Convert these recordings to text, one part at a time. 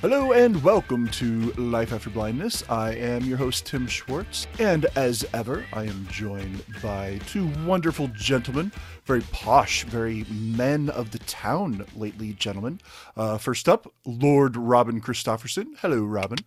Hello and welcome to Life After Blindness. I am your host, Tim Schwartz, and as ever, I am joined by two wonderful gentlemen, very posh, very men of the town lately, gentlemen. Uh, first up, Lord Robin Christopherson. Hello, Robin.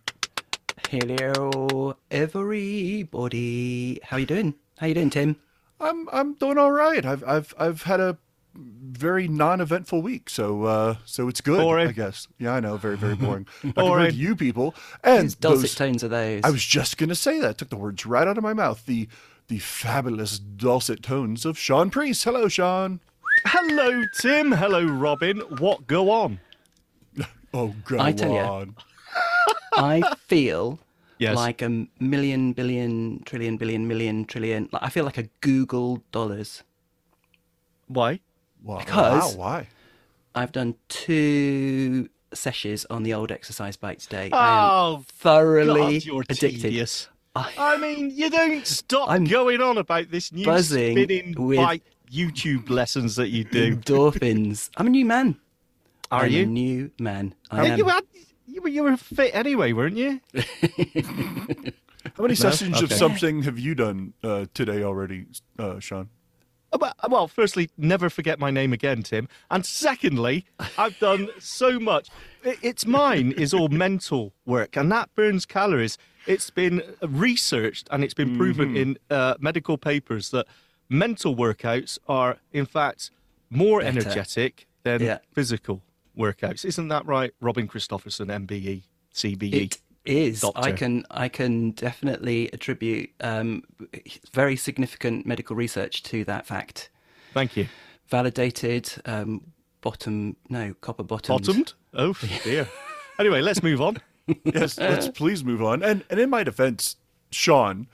Hello, everybody. How are you doing? How you doing, Tim? I'm I'm doing all right. I've I've I've had a very non-eventful week, so uh, so it's good. Boring. I guess. Yeah, I know. Very very boring. Boring. to you people and Whose dulcet those tones are those? I was just gonna say that. Took the words right out of my mouth. The the fabulous dulcet tones of Sean Priest. Hello, Sean. Hello, Tim. Hello, Robin. What go on? Oh, go I tell ya. on. I feel Yes. like a million, billion, trillion, billion, million, trillion. Like I feel like a Google dollars. Why? Wow, Because- wow, why? I've done two sessions on the old exercise bike today. I Oh, am thoroughly God, you're addicted. tedious. I- I mean, you don't stop I'm going on about this new buzzing spinning with- bike YouTube lessons that you do. Endorphins. I'm a new man. Are I'm a you? new man. I Yeah, am. you, had, you, were, you were fit anyway, weren't you? How many sessions of something have you done uh, today already, uh, Sean? Oh, but- uh, Well, firstly, never forget my name again, Tim. And secondly, I've done so much. It's mine is all mental work, and that burns calories. It's been uh, researched and it's been proven mm-hmm. in uh, medical papers that mental workouts are, in fact, more Better. energetic than Yeah. physical workouts. Isn't that right, Robin Christopherson, MBE, CBE? It is. I can I can definitely attribute um, very significant medical research to that fact. Thank you. Validated. Um, bottom no copper bottomed. Bottomed? Oh dear. anyway, let's move on. Yes, let's please move on. And and in my defense, Sean,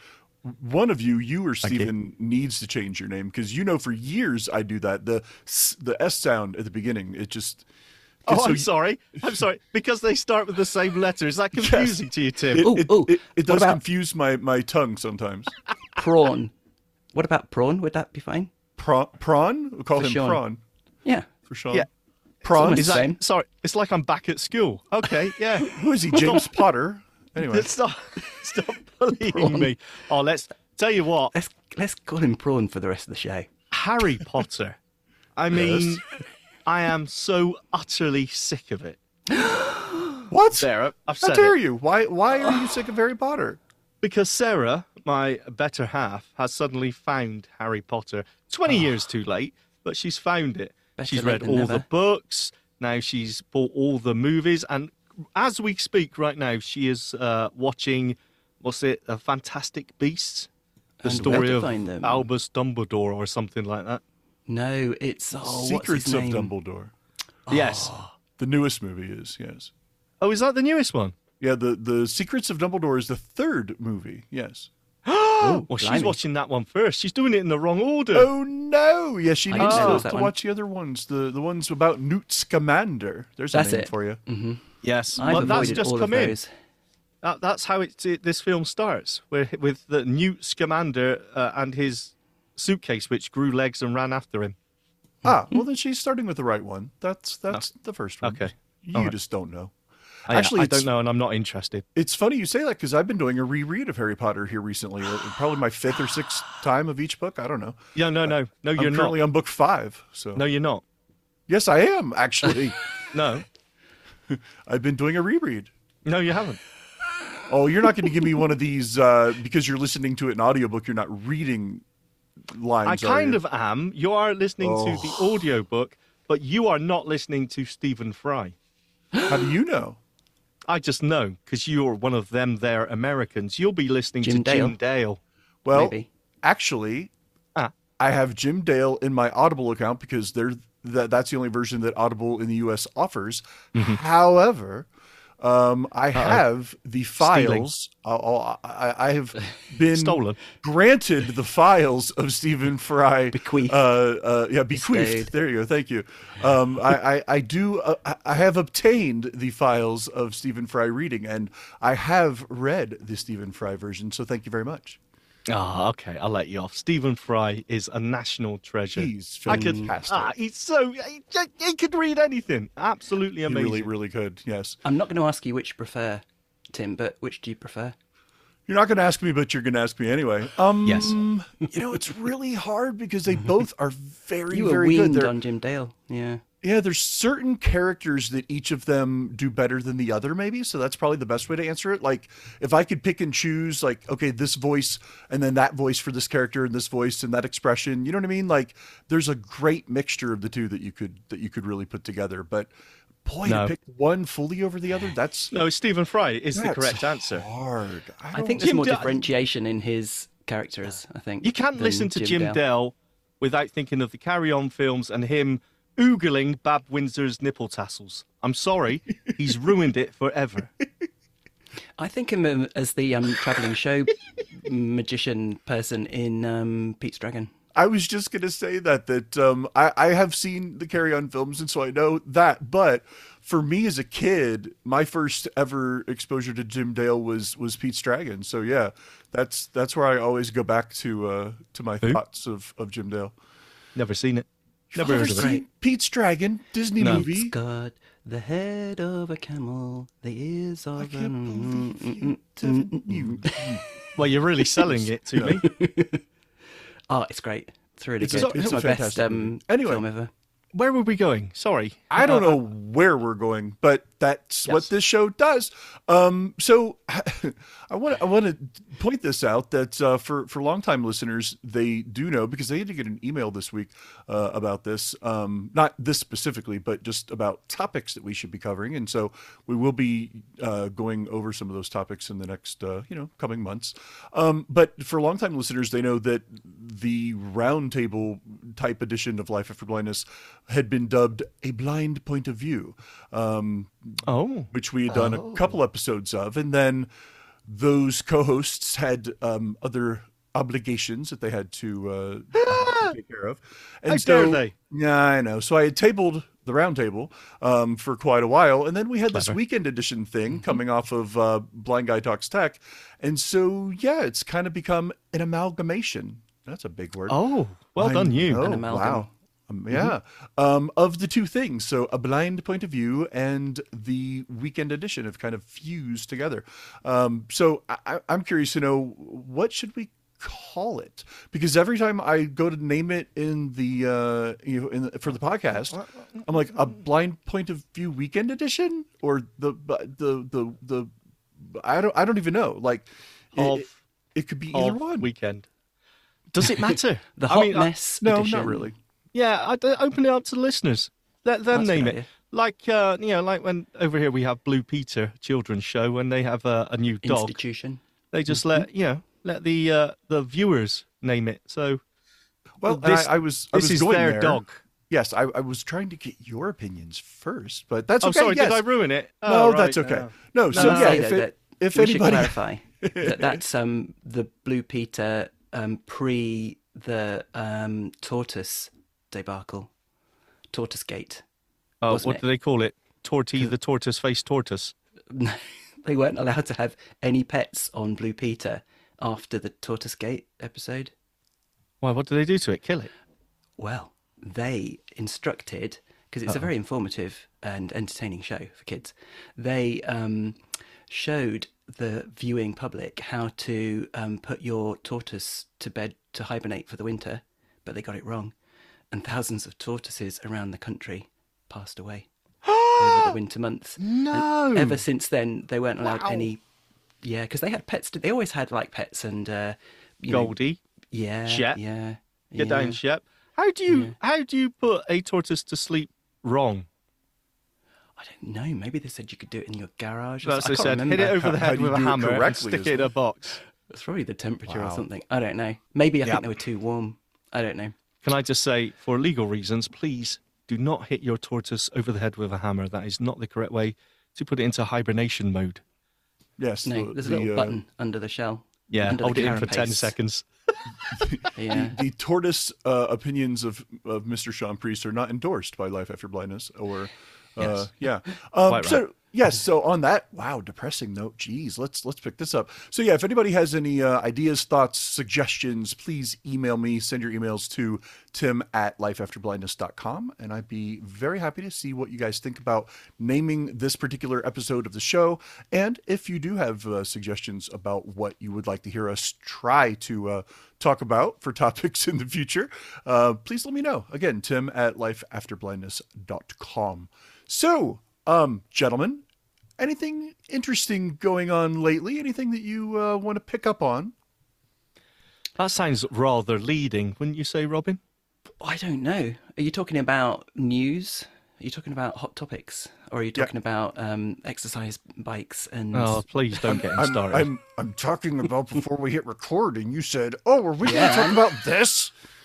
one of you, you or you. Stephen, needs to change your name because you know for years I do that. The the S sound at the beginning, it just. Oh, so I'm y- sorry. I'm sorry. Because they start with the same letter. Is that confusing to you, Tim? It, Ooh, it, ooh. it, it does about- confuse my, my tongue sometimes. Prawn. What about prawn? Would that be fine? Prawn? prawn? We'll call For him Sean. Prawn Yeah. for Sean. Yeah. Prawn? Is the that same. sorry? It's like I'm back at school. Okay, yeah. Who is he? James Potter? Anyway. stop, stop bullying me. Oh, let's tell you what. Let's let's call him prawn for the rest of the show. Harry Potter. I mean, I am so utterly sick of it. What? Sarah, I've How dare it. you? Why why are you sick of Harry Potter? Because Sarah, my better half, has suddenly found Harry Potter. 20 years too late, but she's found it. Better she's read all never. the books. Now she's bought all the movies. And as we speak right now, she is uh, watching, what's it, a Fantastic Beasts? The And story of? Albus Dumbledore or something like that. No, it's oh, what's Secrets of name? Dumbledore. Yes. The newest movie is, yes. Oh, is that the newest one? Yeah, the, the Secrets of Dumbledore is the third movie, yes. Oh, well, she's watching that one first. She's doing it in the wrong order. Oh no! Yeah, she I needs didn't know it to, to watch the other ones, the the ones about Newt Scamander. There's a That's name it. for you. Yes. I've well, that's just all come of in. That, that's how it, it, this film starts, where with the Newt Scamander uh, and his suitcase, which grew legs and ran after him. Ah, well then she's starting with the right one. That's that's the first one. Okay. You All right. just don't know. Yeah, Actually, I it's- don't know, and I'm not interested. It's funny you say that because I've been doing a reread of Harry Potter here recently. Uh, Probably my fifth or sixth time of each book. I don't know. Yeah, no, no, no, I'm you're not. currently on book five. So No, you're not. yes, I am actually. No, I've been doing a reread. no, you haven't. Oh, you're not going to give me one of these uh, because you're listening to it in audiobook. You're not reading I lines. are kind of am. You are listening to the Oh. audiobook, but you are not listening to Stephen Fry. How do you know? I just know because you're one of them there Americans. You'll be listening Jim to Dale. Jim Dale. Well, Maybe. actually, Ah. I have Jim Dale in my Audible account because they're that that's the only version that Audible in the U.S. offers. Mm-hmm. However, um, I have the files. uh, uh, I, I have been Stolen. granted the files of Stephen Fry. Bequeathed. Uh, uh, yeah, bequeathed. There you go. Thank you. Um, I, I, I do. Uh, I have obtained the files of Stephen Fry reading, and I have read the Stephen Fry version. So thank you very much. Ah, okay, I'll let you off. Stephen Fry is a national treasure. He's I could, fantastic. ah, he's so he, he could read anything. Absolutely He amazing. really, really good. Yes. I'm not going to ask you which you prefer, Tim, but which do you prefer? You're not going to ask me, but you're going to ask me anyway. Um, Yes. you know, it's really hard because they both are very, You were very good. weaned They're- on Jim Dale. Yeah. Yeah, there's certain characters that each of them do better than the other, maybe. So that's probably the best way to answer it. Like, if I could pick and choose, like, okay, this voice and then that voice for this character and this voice and that expression, you know what I mean? Like, there's a great mixture of the two that you could that you could really put together. But boy, No. to pick one fully over the other, that's No, Stephen Fry is the correct answer. Hard. I, I think there's Jim more Dale- differentiation in his characters, I think. You can't listen to Jim, Dale. without thinking of the Carry On films and him oogling Babs Windsor's nipple tassels. I'm sorry, he's ruined it forever. I think him um, as the um, traveling show magician person in um, Pete's Dragon. I was just gonna say that that um, I, I have seen the Carry On films, and so I know that. But for me as a kid, my first ever exposure to Jim Dale was was Pete's Dragon. So yeah, that's that's where I always go back to uh, to my thoughts of, of Jim Dale. Never seen it. Never Ever heard of it. Pete's Dragon Disney No. It's movie? got the head of a camel, the ears I of can't an. believe mm, you, mm, mm, Devin, you- Well, you're really selling it to me. Oh, it's great. It's really It's a- good. it's It's, a my best um. Anyway. film ever. Where were we going? Sorry. I don't Uh, uh know where we're going, but that's Yes. what this show does. Um, so I want I want to point this out that uh, for for longtime listeners, they do know because they had to get an email this week uh, about this. Um, not this specifically, but just about topics that we should be covering, and so we will be uh, going over some of those topics in the next uh, you know coming months. Um, but for longtime listeners, they know that the roundtable type edition of Life After Blindness had been dubbed a blind point of view, um, Oh. which we had done a couple episodes of, and then those co-hosts had um, other obligations that they had to, uh, take care of, and How so dare they? yeah, I know. So I had tabled the roundtable um, for quite a while, and then we had this weekend edition thing Mm-hmm. coming off of uh, Blind Guy Talks Tech, and so yeah, it's kind of become an amalgamation. That's a big word. Oh, well I done, you. know, An amalgam. Wow. Um, yeah. Um, of the two things. So a blind point of view and the weekend edition have kind of fused together. Um, so I, I- I'm curious to know what should we call it? Because every time I go to name it in the, uh, you know, in the, for the podcast, I'm like a blind point of view weekend edition or the, the, the, the, I don't, I don't even know. Like it, Of- it, it could be either one. weekend. Does it matter? The I hot mean, I- mess. no, edition. not really. Yeah, I, I- open it up to the listeners. Let them That's name good it. idea. Like uh, you know, like when over here we have Blue Peter children's show when they have a, a new dog, Institution. they just Mm-hmm. let you know let the uh, the viewers name it. So Well, this, I, I was, I this was is going their there. dog. Yes, I, I was trying to get your opinions first, but that's Oh, okay. sorry, yes. did I ruin it? No, Oh, that's okay. uh, No, No, so I'll yeah, if though, it, if we should anybody, clarify that that's um, the Blue Peter um, pre the um, tortoise debacle, tortoise gate. oh, what it? do they call it? Torty the tortoise faced tortoise. No, they weren't allowed to have any pets on Blue Peter after the tortoise gate episode. Why? What do they do to it? Kill it? Well, they instructed because it's a very informative and entertaining show for kids. They um, showed the viewing public how to um, put your tortoise to bed to hibernate for the winter, but they got it wrong, and thousands of tortoises around the country passed away over the winter months. No. And ever since then, they weren't allowed Wow. any. Yeah, because they had pets. They always had like pets and uh, you know, Goldie, yeah, Shep. yeah. get yeah. down, Shep. How do you how do you put a tortoise to sleep wrong? I don't know. Maybe they said you could do it in your garage. or That's what they said. remember. Hit it over How- the head with a hammer and stick it in a box. It's probably the temperature Wow. or something. I don't know. Maybe I Yep. think they were too warm. I don't know. Can I just say, for legal reasons, please do not hit your tortoise over the head with a hammer. That is not the correct way to put it into hibernation mode. yes, No, the, there's a the, little uh, buten under the shell. Yeah, under hold it in for 10 seconds. Yeah. the tortoise uh, opinions of, of Mr. Sean Priest are not endorsed by Life After Blindness or, uh, Yes. yeah. Um, Quite so, right. Yes. So on that, wow, depressing note. Geez, let's let's pick this up. So yeah, if anybody has any uh, ideas, thoughts, suggestions, please email me. Send your emails to tim at lifeafterblindness.com, and I'd be very happy to see what you guys think about naming this particular episode of the show. And if you do have uh, suggestions about what you would like to hear us try to uh, talk about for topics in the future, uh, please let me know. Again, tim at lifeafterblindness.com. So, um, gentlemen, anything interesting going on lately? Anything that you uh, want to pick up on? That sounds rather leading, wouldn't you say, Robin? I don't know. Are you talking about news? Are you talking about hot topics, or are you Yeah. talking about um, exercise bikes and? Oh, please don't get him I'm, started. I'm I'm talking about before we hit record, and you said, "Oh, are we going to talk about this?"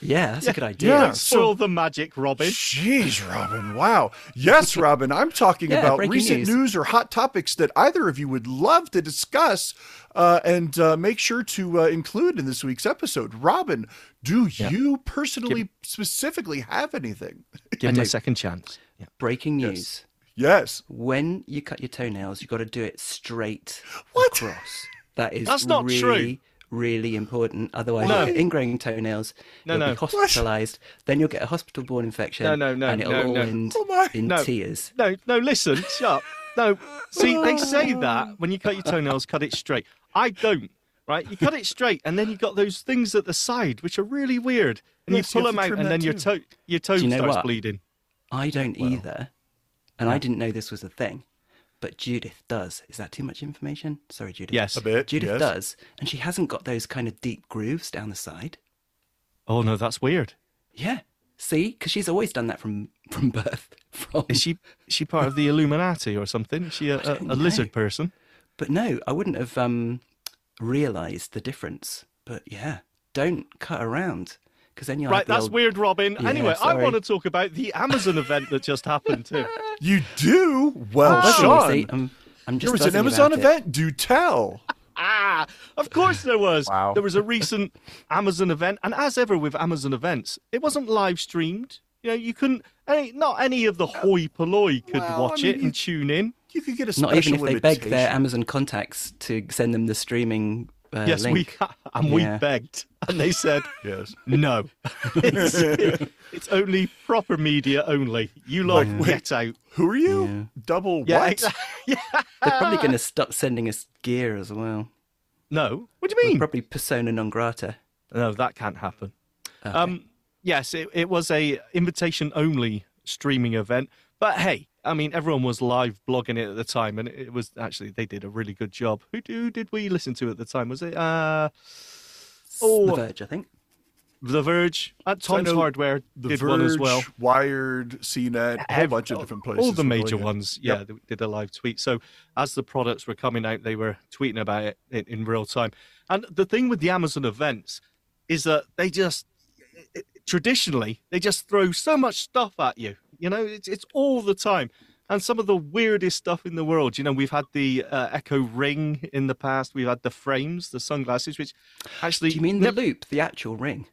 Yeah, that's a good idea. yeah. Don't spoil the magic, Robin. Jeez, Robin! Wow. Yes, Robin. I'm talking Yeah, about recent news. news. or hot topics that either of you would love to discuss, uh, and uh, make sure to uh, include in this week's episode. Robin, do you personally, specifically, have anything? Give him do. a second chance. Yeah. Breaking news. Yes. When you cut your toenails, you've got to do it straight What? across. That is That's not really, true. Really important. Otherwise, No. you'll get ingrowing toenails. No, you'll no. be hospitalised. Then you'll get a hospital-borne infection. No, no, no, and it'll no, all no. end Oh my- in No. tears. No, no, listen, shut up. No, see, they say that when you cut your toenails, cut it straight. I don't, right? You cut it straight, and then you got those things at the side, which are really weird. And Yes, you you pull have them out, and that then your toe, your toe you know starts what? bleeding. I don't either, and I didn't know this was a thing. But Judith does. Is that too much information? Sorry, Judith. Yes. A bit. Judith yes. does, and she hasn't got those kind of deep grooves down the side. Oh no, that's weird. Yeah. See, because she's always done that from from birth. From Is she is she part of the Illuminati or something? Is she a, a, a lizard person? But no, I wouldn't have um, realised the difference. But yeah, don't cut around because then you'll Right, have the that's old- weird, Robin. Yeah, anyway, I want to talk about the Amazon event that just happened too. You do well, Well, Sean. see, I'm, I'm there was an Amazon about it. event. Do tell. Ah, of course there was. Wow. There was a recent Amazon event, and as ever with Amazon events, it wasn't live streamed. You know, you couldn't. Any, not any of the hoi polloi could Well, watch I mean, it you- and tune in. You could get a Not even if they begged their. Amazon contacts to send them the streaming uh, yes, link. we and we begged, and they said Yes. no. it's, it's only proper media only. You lot get out. Who are you? Yeah. Double Yeah, what? exa- yeah. They're probably going to stop sending us gear as well. No. What do you We're mean? probably persona non grata. No, that can't happen. Okay. Um, yes, it, it was a invitation only streaming event, but hey, I mean, everyone was live blogging it at the time, and it was actually they did a really good job. Who, who did we listen to at the time? Was it uh, oh, the Verge, I think. The Verge? at I Tom's know Hardware The did Verge, one as well. Wired, CNET, a whole bunch of different places. All the major ones, yeah, Yep. they did a live tweet. So as the products were coming out, they were tweeting about it in, in real time. And the thing with the Amazon events is that they just traditionally they just throw so much stuff at you. You know, it's it's all the time. And some of the weirdest stuff in the world. You know, we've had the uh, Echo Ring in the past. We've had the frames, the sunglasses, which actually. Do you mean the loop, the actual ring?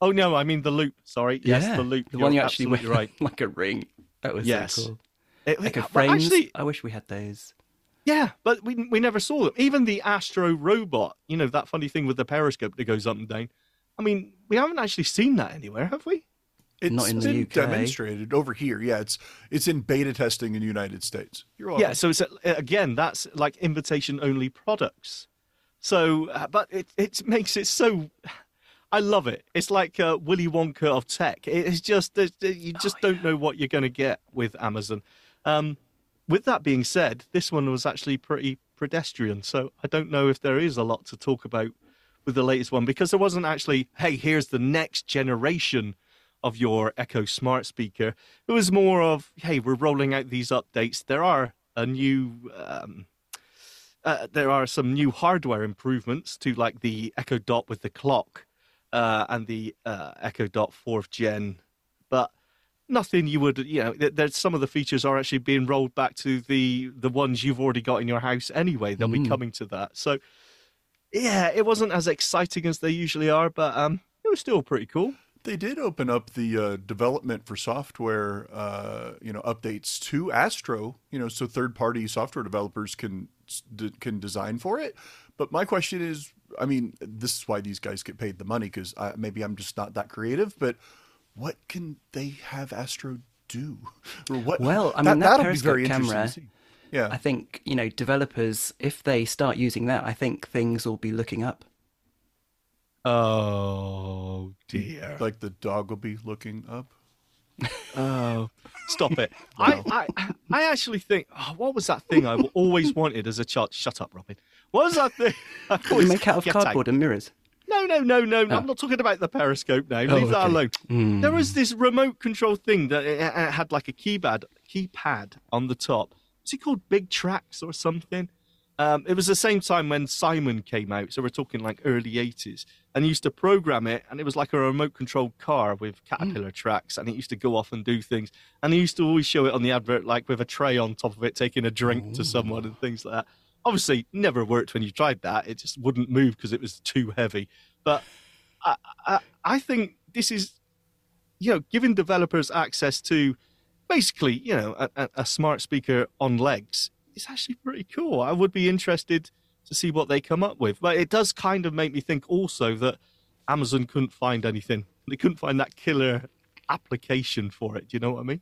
Oh no, I mean the loop. Sorry, yes, the loop. The You're one you actually wear right. like a ring. That was Yes. so cool. It- Echo but frames. Actually, I wish we had those. Yeah, but we we never saw them. Even the Astro robot, you know, that funny thing with the periscope that goes up and down. I mean, we haven't actually seen that anywhere, have we? It's Not in the been UK. demonstrated over here. Yeah, it's it's in beta testing in the United States. You're welcome. Yeah, so it's uh, again, that's like invitation only products. So, uh, but it it makes it so. I love it. It's like uh, Willy Wonka of tech. It's just there's- you just don't know what you're going to get with Amazon. Um, with that being said, this one was actually pretty pedestrian. So I don't know if there is a lot to talk about with the latest one because there wasn't actually, hey, here's the next generation of your Echo smart speaker. It was more of, hey, we're rolling out these updates. There are a new, um, uh, there are some new hardware improvements to like the Echo Dot with the clock uh, and the uh, Echo Dot fourth gen, but nothing you would, you know, th- there's some of the features are actually being rolled back to the the ones you've already got in your house anyway. They'll be Mm. coming to that. So yeah, it wasn't as exciting as they usually are, but um, it was still pretty cool. They did open up the uh, development for software, uh, you know, updates to Astro, you know, so third-party software developers can can design for it. But my question is, I mean, this is why these guys get paid the money because maybe I'm just not that creative. But what can they have Astro do? Or what? Well, I mean, that, that Periscope camera. Yeah. I think you know developers, if they start using that, I think things will be looking up. Oh dear! Like the dog will be looking up. Oh, stop it! I, I, I actually think. Oh, what was that thing I always wanted as a child? Shut up, Robin. What was that thing? you make out of cardboard out. and mirrors. No, no, no, no. Oh. I'm not talking about the periscope now. Leave oh, that alone. Mm. There was this remote control thing that it, it had like a keypad, keypad on the top. Was it called Big Tracks or something? Um, it was the same time when Simon came out, so we're talking like early 80s. And used to program it, and it was like a remote controlled car with Caterpillar mm. tracks, and it used to go off and do things. And he used to always show it on the advert, like with a tray on top of it, taking a drink Ooh. to someone and things like that. Obviously, never worked when you tried that. It just wouldn't move because it was too heavy. But I, I, I think this is, you know, giving developers access to basically, you know, a, a smart speaker on legs it's actually pretty cool. I would be interested to see what they come up with. But it does kind of make me think also that Amazon couldn't find anything. They couldn't find that killer application for it. Do you know what I mean?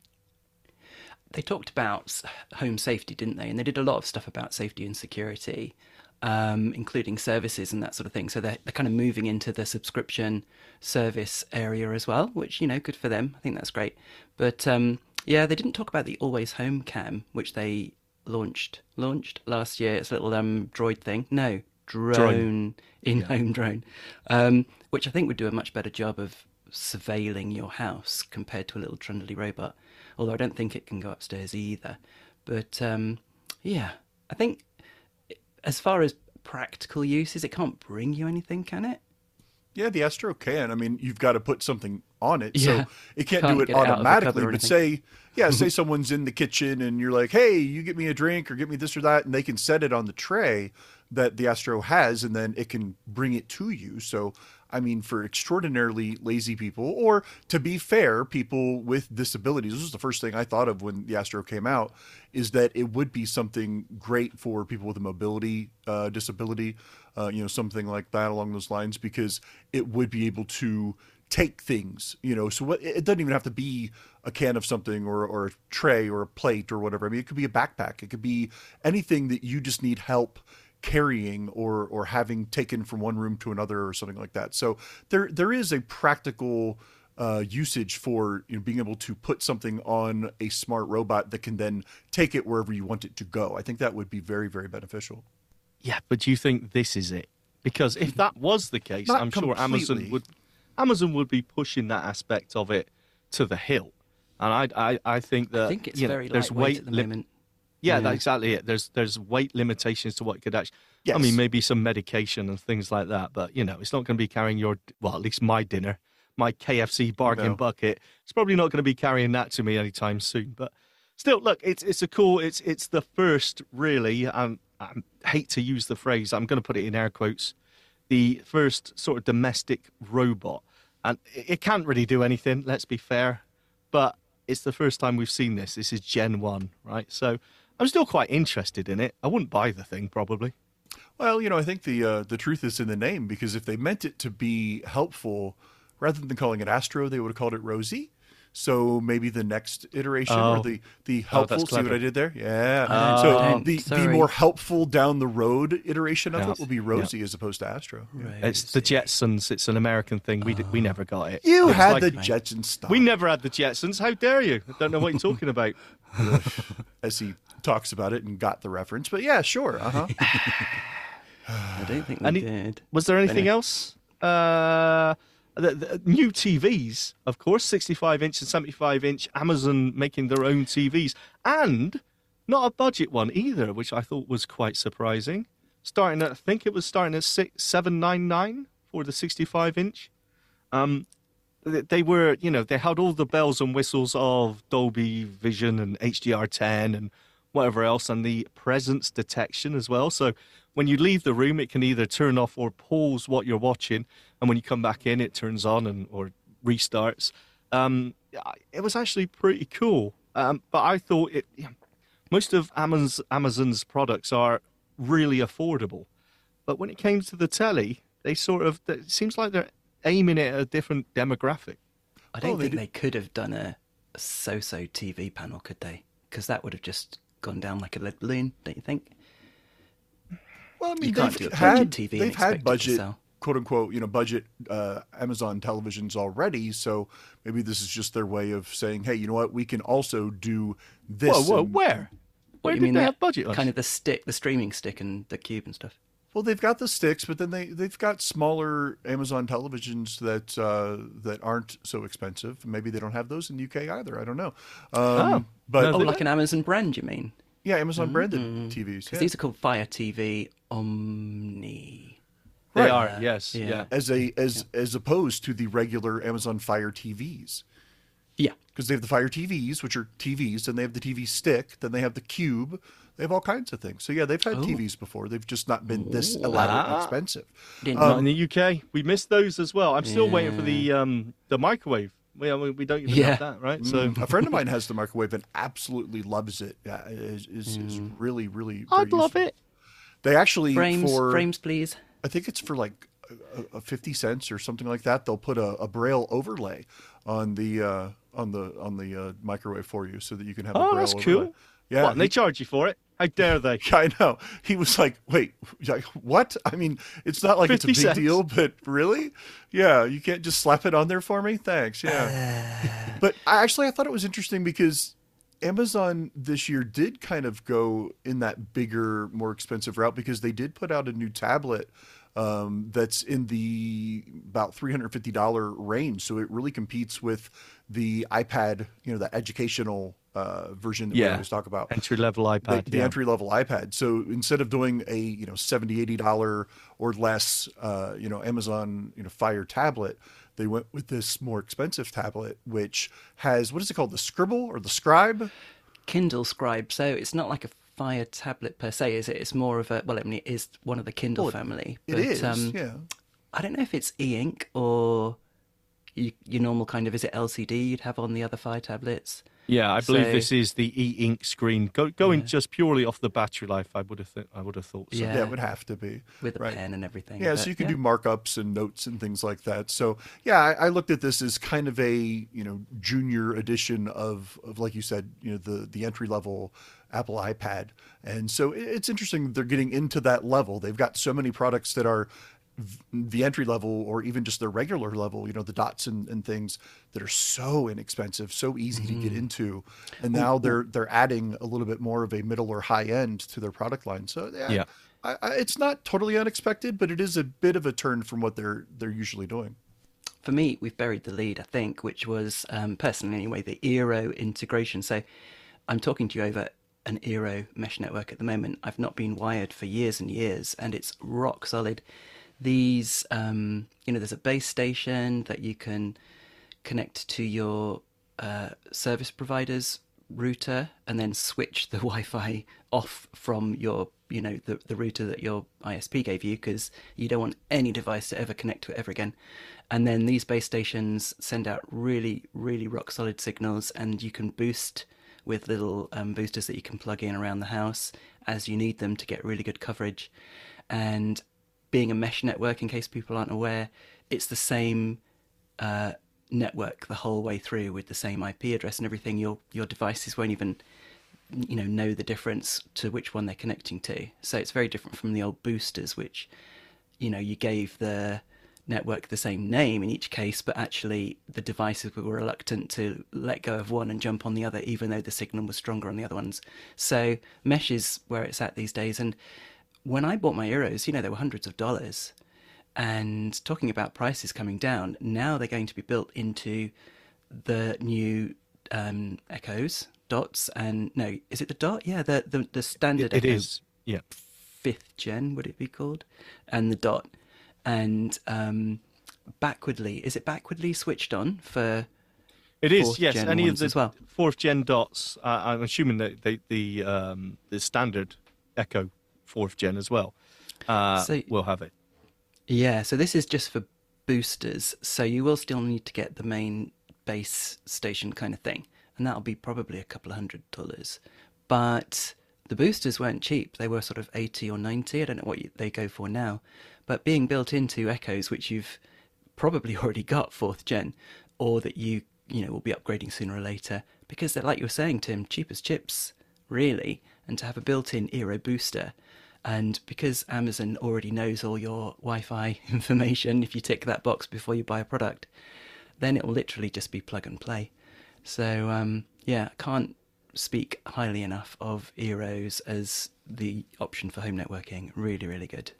They talked about home safety, didn't they? And they did a lot of stuff about safety and security, um, including services and that sort of thing. So they're, they're kind of moving into the subscription service area as well, which, you know, good for them. I think that's great. But um, yeah, they didn't talk about the always home cam, which they launched launched last year. It's a little um, droid thing. No, drone, in-home yeah. drone, um, which I think would do a much better job of surveilling your house compared to a little trundly robot. Although I don't think it can go upstairs either. But um, yeah, I think as far as practical uses, it can't bring you anything, can it? Yeah, the Astro can. I mean, you've got to put something on it, yeah. so it can't, can't do it automatically. But say yeah, say someone's in the kitchen and you're like, hey, you get me a drink or get me this or that, and they can set it on the tray that the Astro has, and then it can bring it to you. So, I mean, for extraordinarily lazy people, or to be fair, people with disabilities, this was the first thing I thought of when the Astro came out, is that it would be something great for people with a mobility uh, disability, uh, you know, something like that along those lines, because it would be able to take things, you know. So what, it doesn't even have to be a can of something or, or a tray or a plate or whatever. I mean, it could be a backpack. It could be anything that you just need help carrying or or having taken from one room to another or something like that. So there there is a practical uh, usage for you know, being able to put something on a smart robot that can then take it wherever you want it to go. I think that would be very very beneficial. Yeah, but do you think this is it? Because if that was the case, Not I'm completely. sure Amazon would Amazon would be pushing that aspect of it to the hilt. And I, I, I think that I think it's you know, very there's weight at the li- moment. Yeah, yeah, that's exactly it. There's there's weight limitations to what could actually. Yes. I mean, maybe some medication and things like that, but you know, it's not going to be carrying your well, at least my dinner, my KFC bargain no. bucket. It's probably not going to be carrying that to me anytime soon. But still, look, it's it's a cool. It's it's the first really. Um, I hate to use the phrase. I'm going to put it in air quotes the first sort of domestic robot. And it can't really do anything, let's be fair. But it's the first time we've seen this. This is Gen 1, right? So I'm still quite interested in it. I wouldn't buy the thing, probably. Well, you know, I think the uh, the truth is in the name because if they meant it to be helpful, rather than calling it Astro, they would have called it Rosie. So maybe the next iteration oh. or the the oh, helpful. Oh, see what I did there? Yeah. Uh, so the the more helpful down the road iteration of yes. it will be Rosie yeah. as opposed to Astro. Right. It's the Jetsons. It's an American thing. We we ah. never got it. You it had like, the Jetsons stuff. We never had the Jetsons. How dare you? I don't know what you're talking about. as he talks about it and got the reference, but yeah, sure. Uh huh. I don't think we Any, did. Was there anything else? Uh, the, the, new TVs, of course, 65 inch and 75 inch, Amazon making their own TVs, and not a budget one either, which I thought was quite surprising. Starting at, I think it was starting at six, 799 for the 65 inch. Um, they were, you know, they had all the bells and whistles of Dolby Vision and HDR10 and whatever else, and the presence detection as well. So when you leave the room, it can either turn off or pause what you're watching, and when you come back in, it turns on and or restarts. Um, it was actually pretty cool. Um, but I thought it. Most of Amazon's, Amazon's products are really affordable, but when it came to the telly, they sort of it seems like they're aiming at a different demographic. I don't Oh, they think do- they could have done a, a so-so TV panel, could they? Because that would have just gone down like a lead balloon, don't you think? Well, I mean, You can't they've do a had, budget TV and They've had budget, quote unquote, you know, budget uh, Amazon televisions already. So maybe this is just their way of saying, hey, you know what? We can also do this. Whoa, whoa, and- where? What Where you did mean they have budget? Kind of the stick, the streaming stick, and the cube and stuff. Well, they've got the sticks, but then they they've got smaller Amazon televisions that uh, that aren't so expensive. Maybe they don't have those in the UK either. I don't know. Um, Oh. but No, Oh, like an Amazon brand, you mean? yeah, Amazon branded Mm-hmm. TVs. Because yeah. these are called Fire TV Omni. They Right. are, yes, Yeah. yeah. as a as as opposed to the regular Amazon Fire TVs. Yeah. because they have the Fire TVs, which are TVs, and they have the TV stick, then they have the Cube. They have all kinds of things. So yeah, they've had TVs before. They've just not been this elaborate and Ah. expensive. Didn't Not in the UK. We missed those as well. I'm still waiting for the um the microwave. We, I mean, we don't even Yeah. have that, right? So a friend of mine has the microwave and absolutely loves it. Yeah, is is, is really really. I'd very love it. They actually frames, for frames, please. I think it's for like a, a fifty cents or something like that. They'll put a, a braille overlay on the uh, on the on the uh, microwave for you, so that you can have a Oh, braille that's overlay. cool. Yeah, and they charge you for it? How dare they? Yeah, I know. He was like, "Wait, like, what? I mean, it's not like it's a big cents. deal, but really? Yeah, you can't just slap it on there for me? Thanks. Yeah." but I actually I thought it was interesting because Amazon this year did kind of go in that bigger, more expensive route because they did put out a new tablet um, that's in the about three hundred fifty dollar range. So it really competes with the iPad, you know, that educational uh, version that we always talk about Entry level iPad. the yeah. entry level iPad. So instead of doing a you know 70 80 dollar or less uh, you know Amazon you know Fire tablet, they went with this more expensive tablet which has what is it called the Scribble or the Scribe? Kindle Scribe. So it's not like a Fire tablet per se, is it? It's more of a well, I mean, it is one of the Kindle family. It but, is, Um, yeah. I don't know if it's e-ink or your normal kind of is it LCD you'd have on the other Fire tablets. Yeah, I believe So- this is the e-ink screen. Go, going just purely off the battery life, I would have th- I would have thought so. Yeah. Yeah, it would have to be with a right. pen and everything. Yeah, but, so you can do markups and notes and things like that. So yeah, I, I looked at this as kind of a you know junior edition of of like you said, you know the the entry level Apple iPad, and so it- it's interesting that they're getting into that level. They've got so many products that are v- the entry level or even just the regular level, you know, the dots and, and things that are so inexpensive, so easy to get into. And now they're they're adding a little bit more of a middle or high end to their product line. So yeah, Yeah. I, I, it's not totally unexpected, but it is a bit of a turn from what they're they're usually doing. for me, we've buried the lead, I think, which was um, personally anyway the Eero integration. So I'm talking to you over an Eero mesh network at the moment. I've not been wired for years and years, and it's rock solid. These, um, you know, there's a base station that you can connect to your uh, service provider's router and then switch the Wi-Fi off from your, you know, the, the router that your ISP gave you because you don't want any device to ever connect to it ever again. And then these base stations send out really, really rock solid signals, and you can boost with little um, boosters that you can plug in around the house as you need them to get really good coverage. And being a mesh network, in case people aren't aware, it's the same uh, network the whole way through with the same IP address and everything. Your your devices won't even you know know the difference to which one they're connecting to. So it's very different from the old boosters, which you know you gave the network the same name in each case, but actually the devices were reluctant to let go of one and jump on the other, even though the signal was stronger on the other ones. So mesh is where it's at these days. And when I bought my Eeros, you know, they were hundreds of dollars. And talking about prices coming down, now they're going to be built into the new um, Echoes, Dots, and no, is it the Dot? Yeah, the the, the standard. It Echo is. Yeah. fifth gen, would it be called? And the dot. And um, backwardly, is it backwardly switched on for? It is, yes. Any of the as well? fourth gen dots, uh, I'm assuming that they, the um, the standard Echo fourth gen as well uh, So- will have it. Yeah, so this is just for boosters, so you will still need to get the main base station kind of thing, and that'll be probably a couple of hundred dollars. But the boosters weren't cheap; they were sort of eighty or ninety. I don't know what you, they go for now, but being built into Echoes, which you've probably already got fourth gen, or that you you know will be upgrading sooner or later, because they're like you were saying, Tim, cheap as chips, really, and to have a built-in Eero booster. And because Amazon already knows all your Wi Fi information, if you tick that box before you buy a product, then it will literally just be plug and play. So, um, yeah, can't speak highly enough of Eeros as the option for home networking. Really, really good.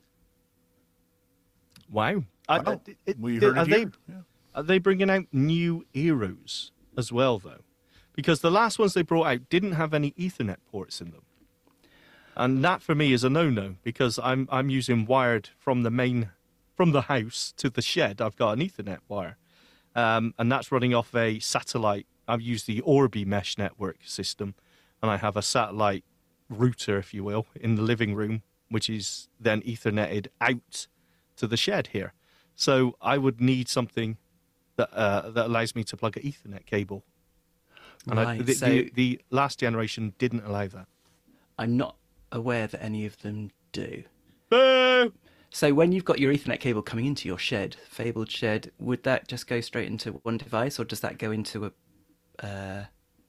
Wow. Wow. We heard it are, here. they, Yeah. are they bringing out new Eeros as well, though? Because the last ones they brought out didn't have any Ethernet ports in them. And that for me is a no-no because I'm I'm using wired from the main from the house to the shed. I've got an Ethernet wire, um, and that's running off a satellite. I've used the Orbi mesh network system, and I have a satellite router, if you will, in the living room, which is then Etherneted out to the shed here. So I would need something that uh, that allows me to plug an Ethernet cable. And I, Right, the, so- the, the last generation didn't allow that. I'm not aware that any of them do. Boo! So when you've got your Ethernet cable coming into your shed, fabled shed, would that just go straight into one device, or does that go into a? Uh,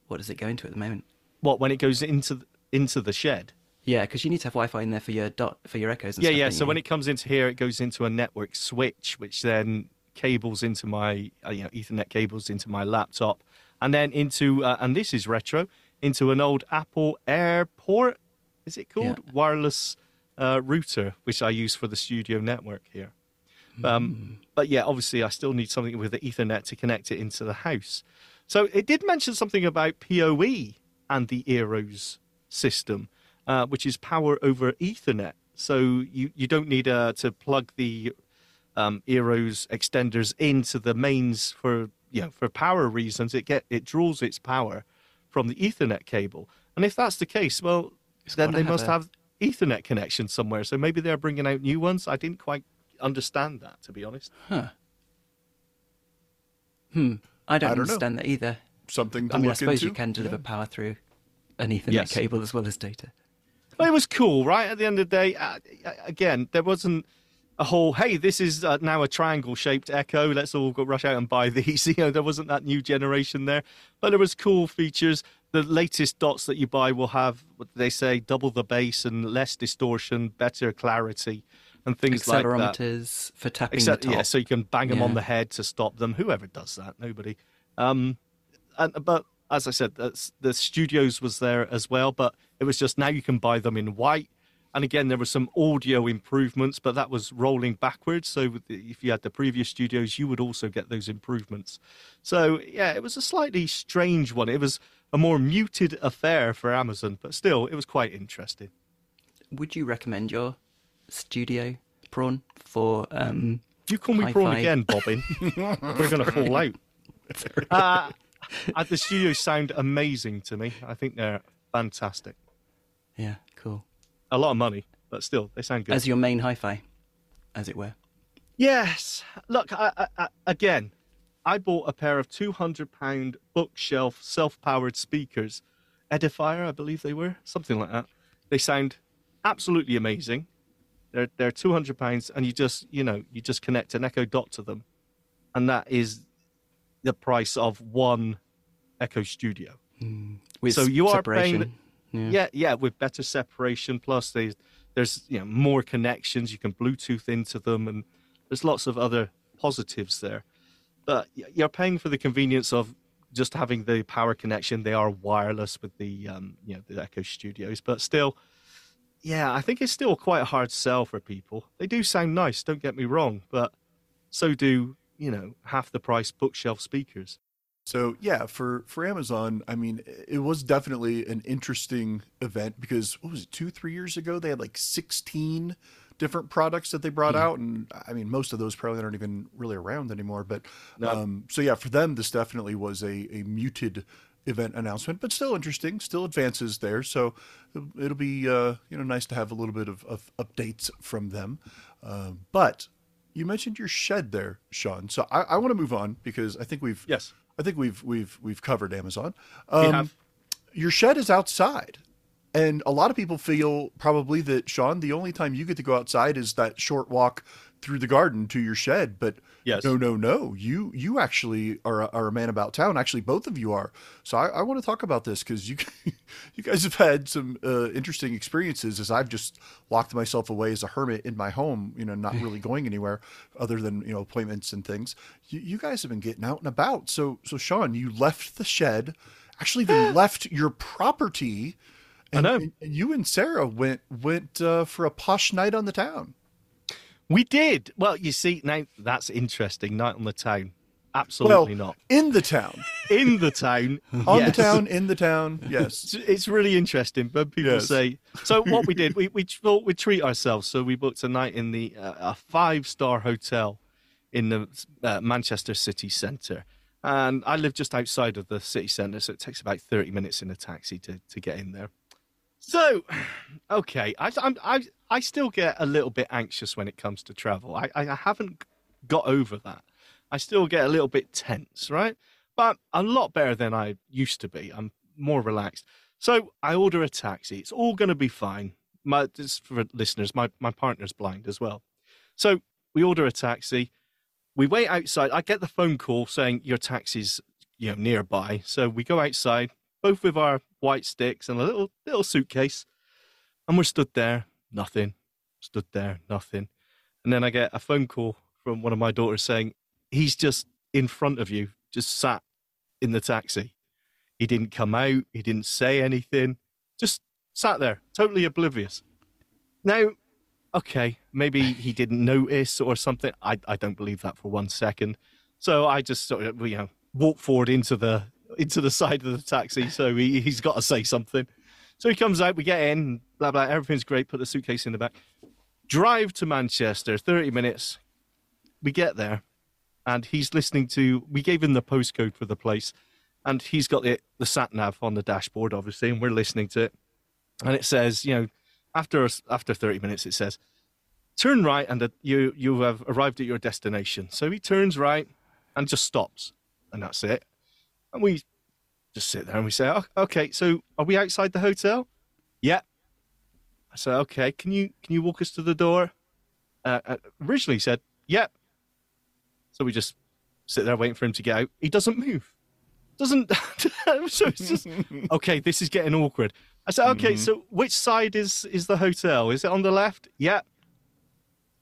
what does it go into at the moment? What when it goes into the, into the shed? Yeah, because you need to have Wi-Fi in there for your dot for your echoes. And Yeah, stuff, yeah. So you? when it comes into here, it goes into a network switch, which then cables into my uh, you know Ethernet cables into my laptop, and then into uh, and this is retro into an old Apple AirPort. Is it called Yeah. wireless uh, router, which I use for the studio network here. Um, But yeah, obviously, I still need something with the Ethernet to connect it into the house. So it did mention something about PoE and the Eeros system, uh, which is power over Ethernet. So you, you don't need uh, to plug the um, Eeros extenders into the mains for you know for power reasons. It get it draws its power from the Ethernet cable, and if that's the case, well, then they must a- have Ethernet connection somewhere. So maybe they're bringing out new ones. I didn't quite understand that, to be honest. Huh. Hmm. I don't, I don't know. understand that either. Something to I mean, I suppose into. you can deliver Yeah. power through an Ethernet Yes. cable as well as data. But it was cool, right? At the end of the day, uh, again, there wasn't a whole, hey, this is uh, now a triangle shaped Echo. Let's all go rush out and buy these. You know, there wasn't that new generation there. But there was cool features. The latest dots that you buy will have, what they say, double the bass and less distortion, better clarity, and things like that. Accelerometers for tapping Except, the top. yeah, so you can bang them on the head to stop them. Whoever does that, nobody. Um, and, but as I said, that's, the studios was there as well, but it was just now you can buy them in white. And again, there were some audio improvements, but that was rolling backwards. So if you had the previous studios, you would also get those improvements. So yeah, it was a slightly strange one. It was a more muted affair for Amazon, but still, it was quite interesting. Would you recommend your studio prawn for? Um, You call me prawn Hi-fi. again, Bobbin. We're going to fall out. Uh, uh, the studios sound amazing to me. I think they're fantastic. yeah, cool. A lot of money, but still, they sound good. As your main hi-fi, as it were. Yes. Look, I, I, again, I bought a pair of £200 bookshelf self powered speakers. Edifier, I believe they were, something like that. They sound absolutely amazing. They're, they're £200 and you just, you know, you just connect an Echo Dot to them. And that is the price of one Echo Studio. Hmm. With So you are paying- Yeah. Yeah, yeah, with better separation. Plus, there's there's you know more connections. You can Bluetooth into them, and there's lots of other positives there. But you're paying for the convenience of just having the power connection. They are wireless with the um, you know the Echo Studios, but still, yeah, I think it's still quite a hard sell for people. They do sound nice, don't get me wrong, but so do you know half the price bookshelf speakers. So yeah, for for Amazon, I mean, it was definitely an interesting event because what was it, two three years ago they had like sixteen different products that they brought out, and I mean, most of those probably aren't even really around anymore. But No. um, so yeah, for them, this definitely was a a muted event announcement, but still interesting, still advances there. So it'll, it'll be uh, you know nice to have a little bit of, of updates from them. Uh, but you mentioned your shed there, Sean. So I, I want to move on because I think we've Yes. I think we've we've we've covered Amazon. Um, have. your shed is outside. And a lot of people feel probably that Sean, the only time you get to go outside is that short walk through the garden to your shed. But Yes. no, no, no. You you actually are a, are a man about town. Actually, both of you are. So I, I want to talk about this because you you guys have had some uh, interesting experiences. As I've just locked myself away as a hermit in my home, you know, not really going anywhere other than you know appointments and things. You, you guys have been getting out and about. So so Sean, you left the shed. Actually, even left your property. And, know. and you and Sarah went went uh, for a posh night on the town. We did. Well, you see, now that's interesting. Night on the town. Absolutely well, not. in the town, In the town. on yes. the town, in the town. Yes. It's, really interesting. But people Yes. say. So what we did, we we thought we'd treat ourselves. So we booked a night in the uh, a five star hotel in the uh, Manchester city centre. And I live just outside of the city centre, so it takes about thirty minutes in a taxi to, to get in there. So, okay, I, I'm, I I still get a little bit anxious when it comes to travel. I, I haven't got over that. I still get a little bit tense, right? But a lot better than I used to be. I'm more relaxed. So I order a taxi. It's all going to be fine. My, just for listeners, my, my partner's blind as well. So we order a taxi. We wait outside. I get the phone call saying your taxi's you know nearby. So we go outside, both with our white sticks and a little little suitcase, and we're stood there, nothing. Stood there, nothing. And then I get a phone call from one of my daughters saying he's just in front of you, just sat in the taxi. He didn't come out. He didn't say anything. Just sat there, totally oblivious. Now, okay, maybe he didn't notice or something. I, I don't believe that for one second. So I just sort of, you know, walk forward into the into the side of the taxi. So he, he's got to say something. So he comes out, we get in, blah, blah, everything's great. Put the suitcase in the back. Drive to Manchester, 30 minutes. We get there, and he's listening to, we gave him the postcode for the place, and he's got the, the sat nav on the dashboard, obviously, and we're listening to it. And it says, you know, after after 30 minutes, it says, turn right, and you, you have arrived at your destination. So he turns right and just stops, and that's it. And we just sit there and we say, oh, okay, so are we outside the hotel? Yeah. I said, okay, can you can you walk us to the door? Uh, uh, originally he said, yep. So we just sit there waiting for him to get out. He doesn't move. Doesn't. so it's just okay. This is getting awkward. I said, okay, so which side is is the hotel? Is it on the left? Yeah.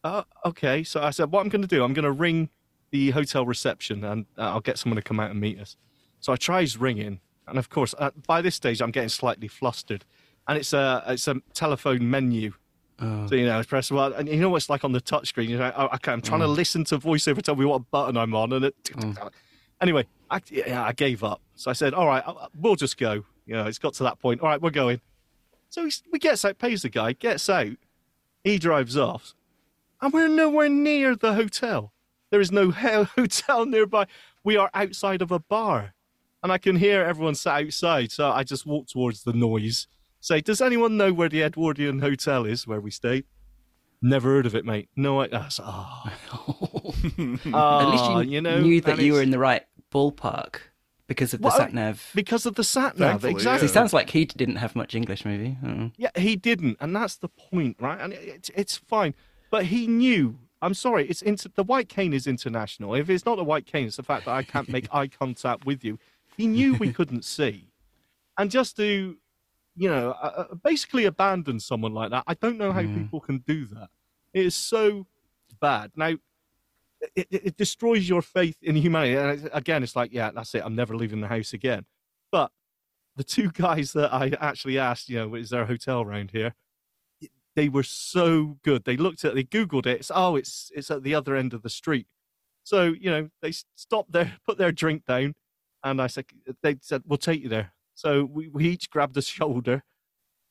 Uh, okay. So I said, what I'm going to do, I'm going to ring the hotel reception and uh, I'll get someone to come out and meet us. So I tries ringing, and of course, uh, by this stage, I'm getting slightly flustered, and it's a it's a telephone menu. Oh. So you know, I press well, and you know what's like on the touchscreen. You know, I, okay, I'm trying to mm. listen to voiceover tell me what button I'm on, and it. Mm. Anyway, I, yeah, I gave up. So I said, "All right, uh, we'll just go." You know, it's got to that point. All right, we're going. So he's, we gets out, pays the guy, gets out, he drives off, and we're nowhere near the hotel. There is no hotel nearby. We are outside of a bar, and I can hear everyone sat outside. So I just walk towards the noise. Say, does anyone know where the Edwardian Hotel is, where we stayed? Never heard of it, mate. No, I. I was, oh. At least ah, you, Oh, you know, knew that you were in the right ballpark because of the Well, sat nav. because of the sat nav. Thankfully, Exactly. It sounds like he didn't have much English, maybe. I. Yeah, he didn't, and that's the point, right? And it, it's it's fine, but he knew. I'm sorry, it's inter- the white cane is international. If it's not the white cane, it's the fact that I can't make eye contact with you. He knew we couldn't see, and just to, you know, uh, basically abandon someone like that. I don't know how people can do that. It is so bad. Now, it, it, it destroys your faith in humanity. And again, it's like, yeah, that's it. I'm never leaving the house again. But the two guys that I actually asked, you know, is there a hotel around here? They were so good. They looked at, they googled it. It's oh, it's it's at the other end of the street. So you know, they stopped there, put their drink down, and I said, they said, we'll take you there. So we, we each grabbed a shoulder,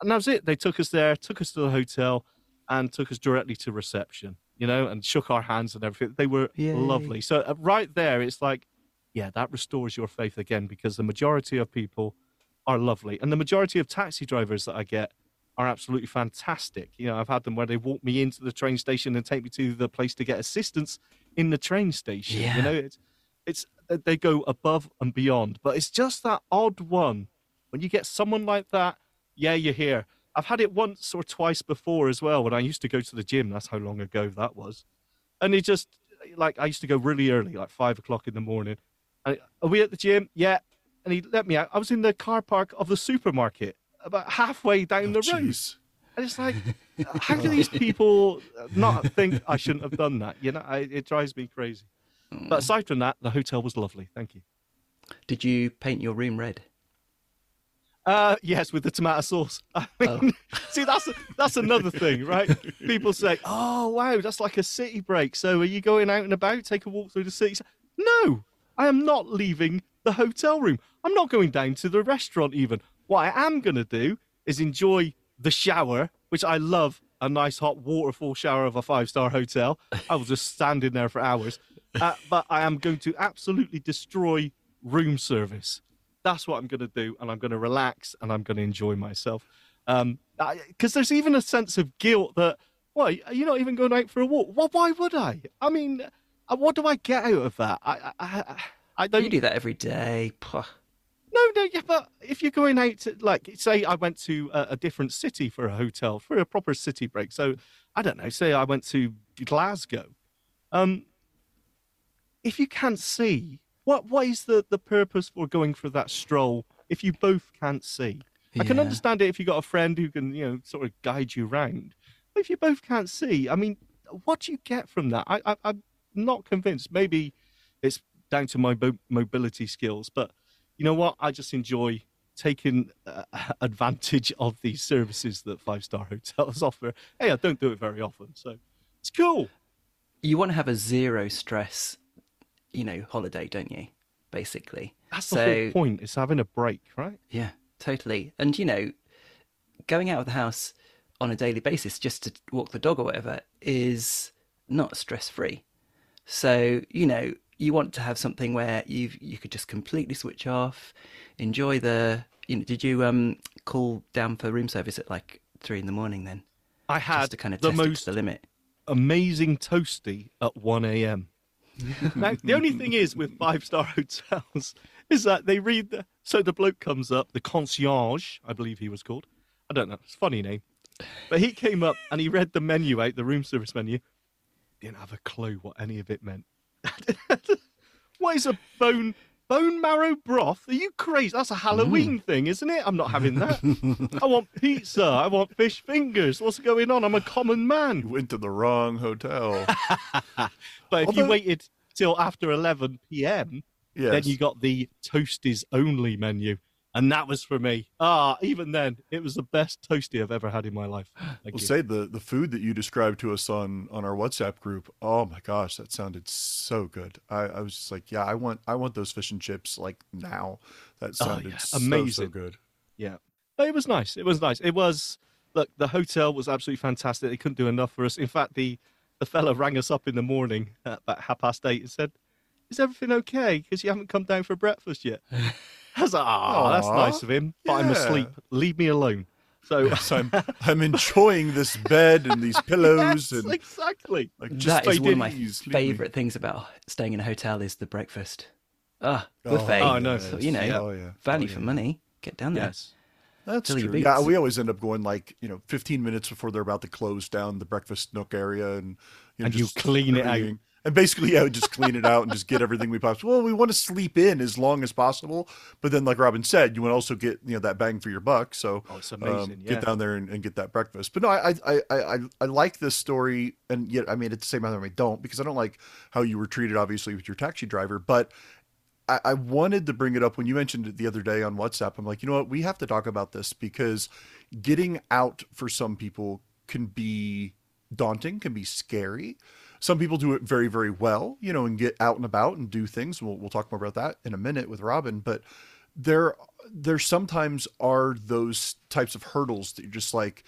and that was it. They took us there, took us to the hotel, and took us directly to reception. You know, and shook our hands and everything. They were Yay. lovely. So uh, right there, it's like, yeah, that restores your faith again because the majority of people are lovely, and the majority of taxi drivers that I get are absolutely fantastic. You know, I've had them where they walk me into the train station and take me to the place to get assistance in the train station. Yeah. You know, it's it's Uh, they go above and beyond. But it's just that odd one when you get someone like that. Yeah, you're here. I've had it once or twice before as well when I used to go to the gym. That's how long ago that was. And it just like I used to go really early, like five o'clock in the morning. And are we at the gym? Yeah. And he let me out. I was in the car park of the supermarket, about halfway down Oh, the road. And it's like, how do these people not think I shouldn't have done that? You know, I, it drives me crazy. But aside from that, the hotel was lovely. Thank you. Did you paint your room red? Uh, yes, with the tomato sauce. I mean, see, that's that's another thing, right? People say, "Oh, wow, that's like a city break." So, are you going out and about, take a walk through the city? No, I am not leaving the hotel room. I'm not going down to the restaurant even. What I am going to do is enjoy the shower, which I love. A nice hot waterfall shower of a five-star hotel. I will just stand in there for hours. Uh, but I am going to absolutely destroy room service that's what I'm going to do, and I'm going to relax and I'm going to enjoy myself. Um, because there's even a sense of guilt that, why are you not even going out for a walk? Well, why would I? I mean, uh, what do I get out of that? I, I, I, I don't. You do that every day. Puh. No, no, yeah, but if you're going out, to, like, say I went to a, a different city for a hotel for a proper city break. So I don't know. Say I went to Glasgow. Um, if you can't see, what what is the the purpose for going for that stroll if you both can't see? I can understand it if you got a friend who can, you know, sort of guide you round. But if you both can't see, I mean, what do you get from that? I, I I'm not convinced. Maybe it's down to my mo- mobility skills, but you know what? I just enjoy taking uh, advantage of these services that five star hotels offer. Hey, I don't do it very often, so it's cool. You want to have a zero stress, you know, holiday, don't you? Basically. That's the whole point. Is having a break, right? Yeah, totally. And you know, going out of the house on a daily basis just to walk the dog or whatever is not stress free. So, you know, you want to have something where you you could just completely switch off, enjoy the you know, did you um call down for room service at like three in the morning then? I had Just to kind of the most to the limit. amazing toasty at 1 a.m. now, the only thing is with five star hotels is that they read the. So the bloke comes up, the concierge, I believe he was called. I don't know, it's funny name. But he came up and he read the menu out, the room service menu. Didn't have a clue what any of it meant. what is a bone bone marrow broth? Are you crazy? That's a Halloween mm. thing, isn't it? I'm not having that. I want pizza. I want fish fingers. What's going on? I'm a common man. You went to the wrong hotel. But if Although- you waited till after 11 p.m., Yes. then you got the toasties only menu. And that was for me. Ah, even then, it was the best toasty I've ever had in my life. Thank Well, you. say the the food that you described to us on on our WhatsApp group. Oh my gosh, that sounded so good. I, I was just like, yeah, I want I want those fish and chips like now. That sounded Oh, yeah, so, amazing. so good. Yeah. But it was nice. It was nice. It was, look, the hotel was absolutely fantastic. They couldn't do enough for us. In fact, the, the fella rang us up in the morning at about half past eight and said, Is everything okay? Because you haven't come down for breakfast yet. I was like, Oh, that's nice of him. But I'm yeah. asleep. Leave me alone. So, So I'm I'm enjoying this bed and these pillows yes, and exactly. like just that is one of my please, leave me. favorite things about staying in a hotel is the breakfast. Ah, Oh, buffet. Oh, no. So, you know, yeah. Oh, yeah. value Oh, for money. Get down there. Yes. That's Fill your true. Yeah, boots. we always end up going like you know 15 minutes before they're about to close down the breakfast nook area, and you know, And you just clean it out. everything. And basically, yeah, we just clean it out and just get everything we possibly. Well, we want to sleep in as long as possible, but then, like Robin said, you want to also get you know that bang for your buck. So Oh, it's amazing, um, yeah. get down there and, and get that breakfast. But no, I I, I I I like this story, and yet I mean at the same time I don't because I don't like how you were treated, obviously, with your taxi driver, but. I, I wanted to bring it up when you mentioned it the other day on WhatsApp. I'm like, you know what? We have to talk about this because getting out for some people can be daunting, can be scary. Some people do it very, very well, you know, and get out and about and do things. We'll, we'll talk more about that in a minute with Robin. But there, there sometimes are those types of hurdles that you're just like,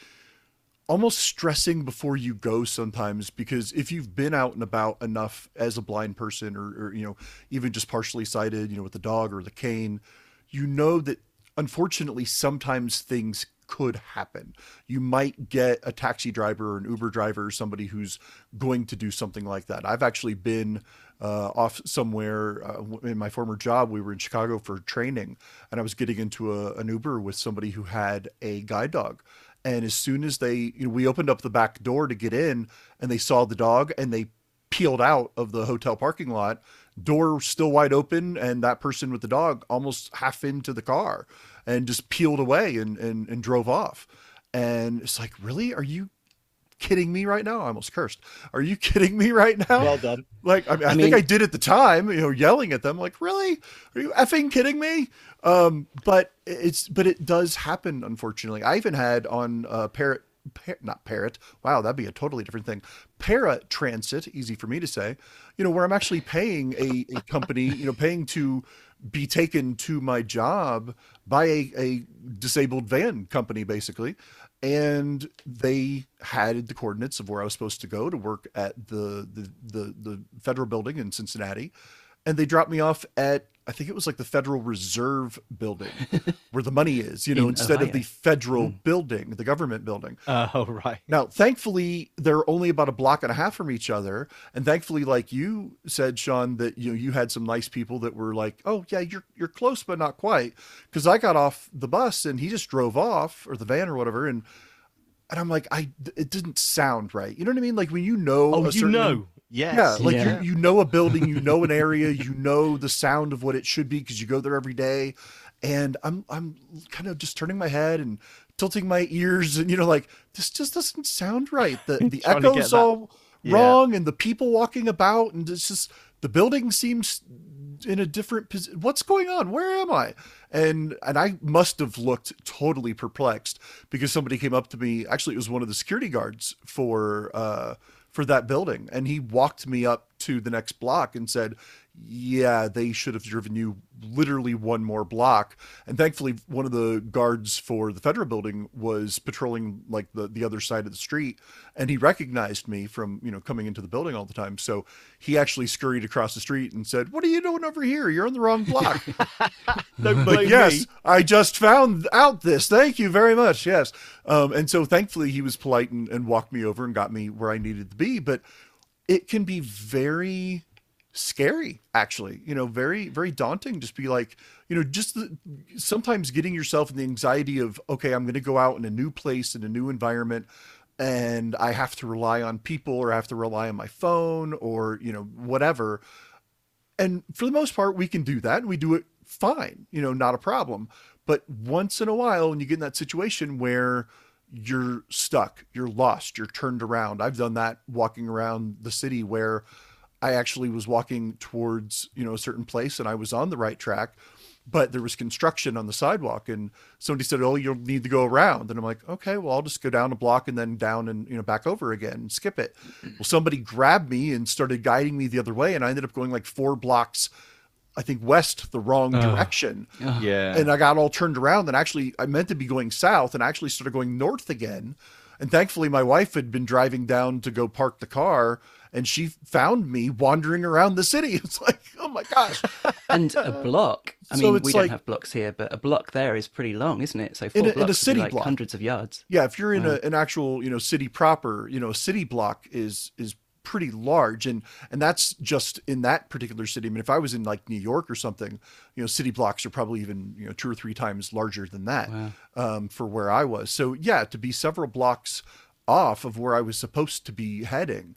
almost stressing before you go sometimes because if you've been out and about enough as a blind person or, or you know even just partially sighted you know with the dog or the cane you know that unfortunately sometimes things could happen. You might get a taxi driver or an Uber driver or somebody who's going to do something like that. I've actually been uh, off somewhere uh, in my former job. We were in Chicago for training, and I was getting into a, an Uber with somebody who had a guide dog. And as soon as they, you know, we opened up the back door to get in, and they saw the dog, and they peeled out of the hotel parking lot, door still wide open, and that person with the dog almost half into the car, and just peeled away and and, and drove off. And it's like, really? Are you kidding me right now? I almost cursed. Are you kidding me right now? Well done. Like, I, mean, I, I think I did at the time, you know, yelling at them, like, really? Are you effing kidding me? Um, but it's, but it does happen, unfortunately. I even had on uh, Parrot, par- not Parrot. Wow, that'd be a totally different thing. Para Transit, easy for me to say, you know, where I'm actually paying a, a company, you know, paying to be taken to my job by a, a disabled van company, basically. And they had the coordinates of where I was supposed to go to work at the the the, the federal building in Cincinnati, and they dropped me off at I think it was like the Federal Reserve building where the money is, you know, In instead of the federal hmm. building, the government building. Oh, right. Now, thankfully, they're only about a block and a half from each other, and thankfully, like you said, Sean, that you know you had some nice people that were like, "Oh, yeah, you're you're close, but not quite." Because I got off the bus and he just drove off, or the van, or whatever, and and I'm like, I it didn't sound right. You know what I mean? Like when you know, Oh, you certain- know. Yes. yeah, like Yeah. You, you know a building, you know an area, you know the sound of what it should be because you go there every day. And I'm I'm kind of just turning my head and tilting my ears, and you know, like this just doesn't sound right. The the echoes all Yeah. wrong, and the people walking about, and it's just the building seems in a different position. What's going on? Where am I? And and I must have looked totally perplexed because somebody came up to me. Actually, it was one of the security guards for uh, for that building, and he walked me up to the next block and said, "Yeah, they should have driven you literally one more block." And thankfully, one of the guards for the federal building was patrolling like the the other side of the street, and he recognized me from you know coming into the building all the time. So he actually scurried across the street and said, "What are you doing over here? You're on the wrong block." But yes, me. I just found out this. Thank you very much. Yes. Um, and so thankfully he was polite and, and walked me over and got me where I needed to be. But it can be very scary, actually, you know, very, very daunting. Just be like, you know, just the, sometimes getting yourself in the anxiety of, okay, I'm going to go out in a new place, in a new environment. And I have to rely on people or I have to rely on my phone or, you know, whatever and for the most part we can do that and we do it fine you know not a problem but once in a while when you get in that situation where you're stuck you're lost you're turned around i've done that walking around the city where i actually was walking towards you know a certain place and i was on the right track but there was construction on the sidewalk and somebody said oh you'll need to go around. And i'm like okay well i'll just go down a block and then down and you know back over again. And skip it. Well somebody grabbed me and started guiding me the other way and i ended up going like four blocks i think west the wrong uh, direction uh-huh. Yeah. and I got all turned around and actually I meant to be going south and I actually started going north again. And thankfully my wife had been driving down to go park the car and she found me wandering around the city. It's like, oh my gosh. and a block. I So mean, we like- don't have blocks here, but a block there is pretty long, isn't it? So four In a- in a blocks would be city like block. hundreds of yards. Yeah, if you're in a, uh-huh. an actual, you know, city proper, you know, a city block is is pretty large and and that's just in that particular city. I mean, if I was in like New York or something, you know, city blocks are probably even, you know, two or three times larger than that um, for where I was. So yeah, to be several blocks off of where I was supposed to be heading,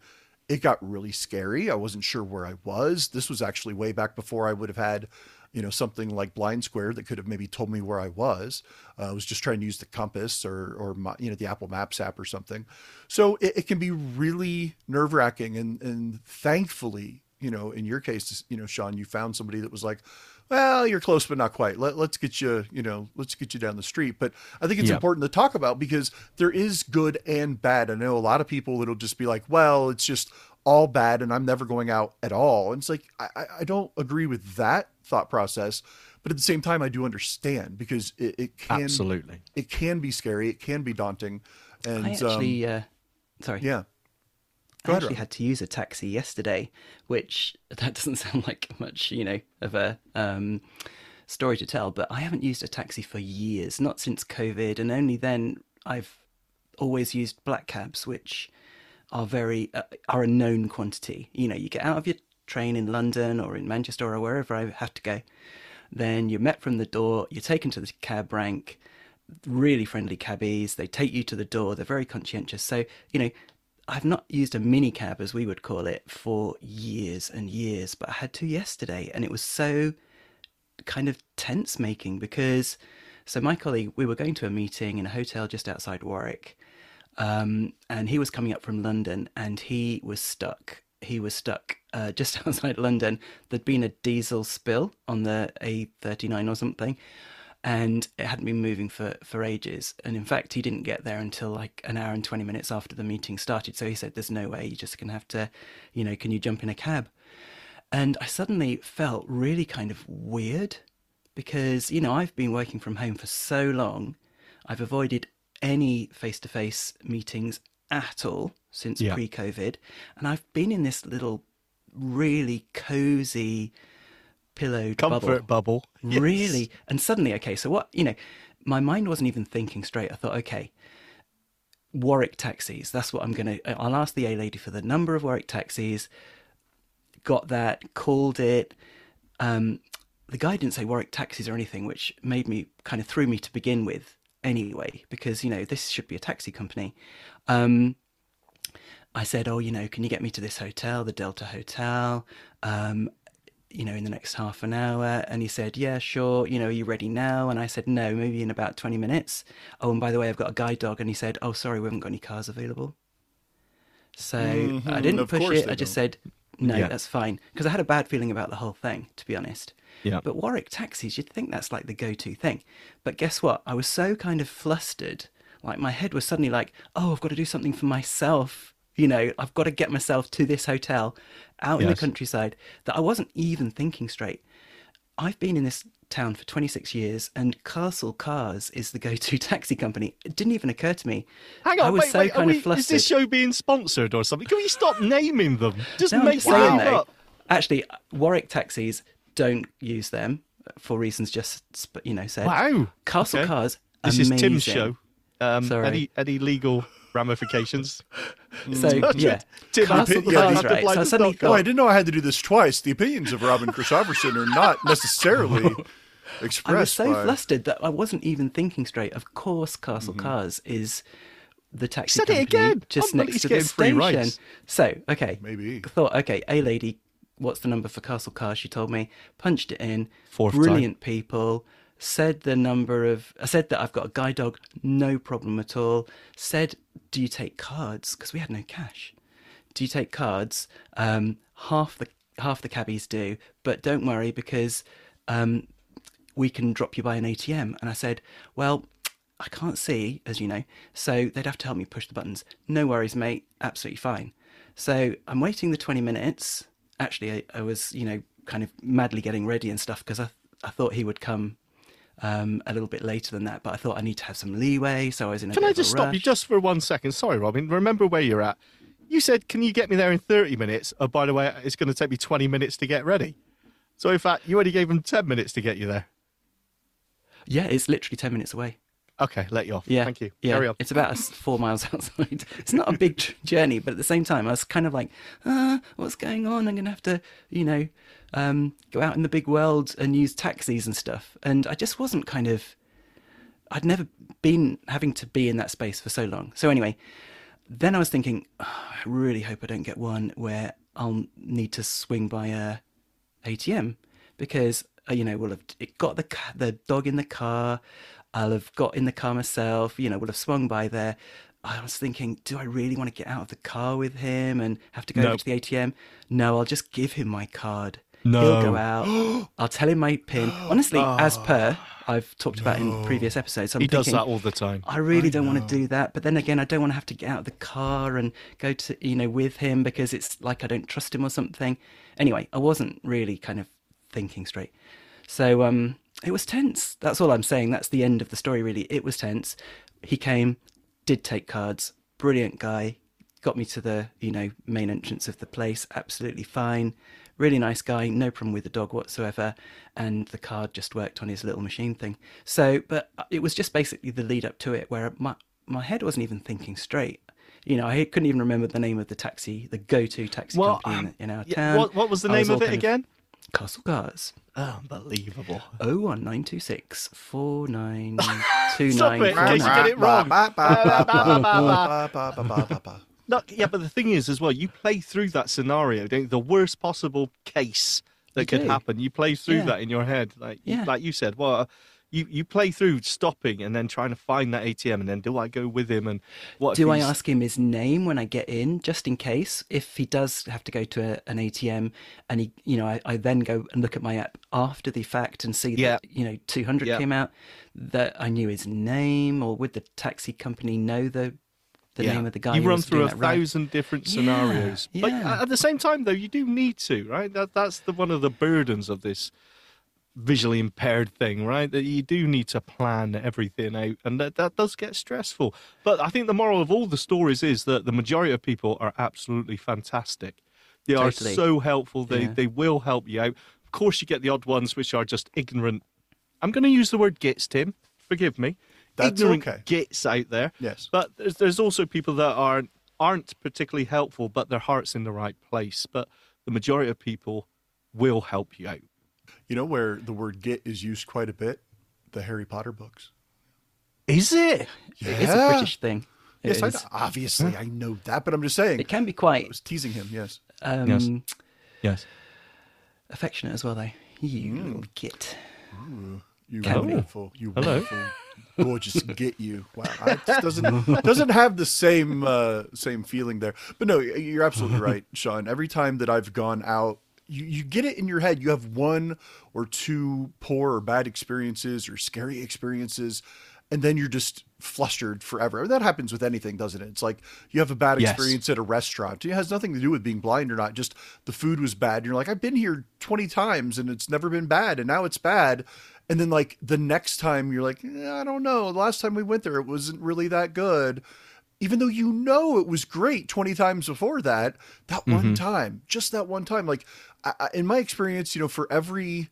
it got really scary. I wasn't sure where I was. This was actually way back before I would have had, you know, something like BlindSquare that could have maybe told me where I was. Uh, I was just trying to use the compass or, or my, you know, the Apple Maps app or something. So it, it can be really nerve wracking. And, and thankfully, you know, in your case, you know, Sean, you found somebody that was like, well, you're close, but not quite. Let, let's get you, you know, let's get you down the street. But I think it's important to talk about because there is good and bad. I know a lot of people that'll just be like, well, it's just all bad and I'm never going out at all. And it's like, I- I don't agree with that thought process. But at the same time, I do understand because it, it can, Absolutely. it can be scary. It can be daunting. And I actually, uh, sorry, um, yeah, I Go ahead, actually Rob. had to use a taxi yesterday, which that doesn't sound like much, you know, of a um, story to tell, but I haven't used a taxi for years, not since COVID, and only then I've always used black cabs, which are very uh, are a known quantity. You know, you get out of your train in London or in Manchester or wherever I have to go, then you're met from the door, you're taken to the cab rank. Really friendly cabbies. They take you to the door. They're very conscientious. So you know, I've not used a mini cab as we would call it for years and years, but I had to yesterday, and it was so kind of tense making because so my colleague we were going to a meeting in a hotel just outside Warwick um, and he was coming up from London and he was stuck he was stuck uh, just outside London there'd been a diesel spill on the A39 or something and it hadn't been moving for, for ages. And in fact, he didn't get there until like an hour and 20 minutes after the meeting started. So he said, There's no way, you're just going to have to, you know, can you jump in a cab? And I suddenly felt really kind of weird because, you know, I've been working from home for so long. I've avoided any face to face meetings at all since Yeah. pre COVID. And I've been in this little really cozy pillowed Comfort bubble. bubble. Yes. Really? And suddenly, okay, so what, you know, my mind wasn't even thinking straight. I thought, okay, Warwick taxis. That's what I'm going to. I'll ask the A lady for the number of Warwick taxis. Got that, called it. Um, the guy didn't say Warwick taxis or anything, which made me kind of threw me to begin with anyway, because, you know, this should be a taxi company. Um, I said, oh, you know, can you get me to this hotel, the Delta Hotel? Um, you know, in the next half an hour. And he said, Yeah, sure. You know, are you ready now? And I said, No, maybe in about 20 minutes. Oh, and by the way, I've got a guide dog. And he said, Oh, sorry, we haven't got any cars available. So I Mhm, didn't of push it. I just don't. said, No, Yeah. that's fine. Because I had a bad feeling about the whole thing, to be honest. Yeah. But Warwick taxis, you'd think that's like the go to thing. But guess what? I was so kind of flustered. Like my head was suddenly like, oh, I've got to do something for myself. You know, I've got to get myself to this hotel out in the countryside that I wasn't even thinking straight. I've been in this town for 26 years and Castle Cars is the go to taxi company. It didn't even occur to me. Hang on, I was wait, so wait. Kind we, of flustered. is this show being sponsored or something? Can we stop naming them? Just No, make just them up. Actually, Warwick taxis don't use them for reasons just you know said. Wow. Castle Okay. Cars. This amazing. is Tim's show. Um, Sorry. Any any legal ramifications? So yeah, Tim, Castle you Cars, have to right? So I suddenly dot Oh. I didn't know I had to do this twice. The opinions of Robin Christopherson are not necessarily expressed. I was so by... flustered that I wasn't even thinking straight. Of course, Castle Mm-hmm. Cars is the taxi said it company again. just Unbelievable. next to the free station. rides. So okay, Maybe. I thought okay, a lady, what's the number for Castle Cars? She told me, punched it in. Fourth time. Brilliant people. Said the number of. I said that I've got a guide dog, no problem at all. Said, do you take cards? Because we had no cash. Do you take cards? Um, half the half the cabbies do, but don't worry because um, we can drop you by an ATM. And I said, well, I can't see, as you know, so they'd have to help me push the buttons. No worries, mate. Absolutely fine. So I'm waiting the 20 minutes. Actually, I, I was, you know, kind of madly getting ready and stuff because I, I thought he would come um, a little bit later than that, but I thought I need to have some leeway. So I was in a Can bit I of a just stop you just for one second? Sorry, Robin. Remember where you're at. You said, "Can you get me there in 30 minutes?" Oh, by the way, it's going to take me 20 minutes to get ready. So, in fact, you only gave them 10 minutes to get you there. Yeah, it's literally 10 minutes away. Okay, let you off. Yeah. Thank you. Yeah. Carry on. It's about four miles outside. It's not a big journey, but at the same time, I was kind of like, ah, what's going on? I'm going to have to, you know, um, go out in the big world and use taxis and stuff. And I just wasn't kind of, I'd never been having to be in that space for so long. So anyway, then I was thinking, "Oh, I really hope I don't get one where I'll need to swing by a ATM because uh, you know we'll have it got the the dog in the car. I'll have got in the car myself. You know, we'll have swung by there. I was thinking, do I really want to get out of the car with him and have to go No. over to the ATM? No, I'll just give him my card. No. He'll go out. I'll tell him my pin. Honestly, as per I've talked about in previous episodes, I'm he does thinking, that all the time. I really don't want to do that. But then again, I don't want to have to get out of the car and go to, you know, with him because it's like I don't trust him or something. Anyway, I wasn't really kind of thinking straight. So um, it was tense. That's all I'm saying. That's the end of the story, really. It was tense. He came, did take cards. Brilliant guy. Got me to the, you know, main entrance of the place. Absolutely fine. Really nice guy, no problem with the dog whatsoever, and the card just worked on his little machine thing. So, but it was just basically the lead up to it where my my head wasn't even thinking straight. You know, I couldn't even remember the name of the taxi, the go-to taxi Well, company in, in our Yeah, town. what, what was the I name of it again? Castle Cars. Unbelievable. Oh one nine two six four nine two Stop nine it, in case you get it wrong. wrong. No, yeah, but the thing is, as well, you play through that scenario, don't you? the worst possible case that You could do. happen. You play through Yeah. that in your head, like you- Yeah. like you said. Well, uh, you you play through stopping and then trying to find that ATM, and then do I go with him? And what Do I ask him his name when I get in, just in case? If he does have to go to a, an ATM, and he, you know, I, I then go and look at my app after the fact and see Yeah. that, you know, two hundred Yeah. came out, that I knew his name, or would the taxi company know the the Yeah. name of the guy? You run through a thousand different Yeah, scenarios. But yeah. at the same time, though, you do need to, right? That that's the one of the burdens of this visually impaired thing, right? That you do need to plan everything out, and that that does get stressful. But I think the moral of all the stories is that the majority of people are absolutely fantastic. They are so helpful. They Yeah. they will help you out. Of course, you get the odd ones which are just ignorant. I'm going to use the word gits, Tim. Forgive me. That's ignorant okay. gits out there. Yes. But there's, there's also people that aren't aren't particularly helpful, but their heart's in the right place. But the majority of people will help you out. You know where the word "get" is used quite a bit? The Harry Potter books. Is it? It is a British thing. It Yes, I is. know. obviously I know that, but I'm just saying. It can be quite. I quite was teasing him. Yes. um, Yes. Yes. affectionate as well, though. You Mm. little git. You Can be. you Hello. wonderful, gorgeous, get you. Wow, it doesn't doesn't have the same uh, same feeling there. But no, you're absolutely right, Sean. Every time that I've gone out, you you get it in your head. You have one or two poor or bad experiences or scary experiences, and then you're just flustered forever. That happens with anything, doesn't it? It's like you have a bad Yes. experience at a restaurant. It has nothing to do with being blind or not. Just the food was bad. And You're like, I've been here 20 times and it's never been bad, and now it's bad. And then like the next time you're like, "Eh, I don't know. The last time we went there, it wasn't really that good. Even though you know it was great 20 times before that, that one time, just that one time, like I, in my experience, you know, for every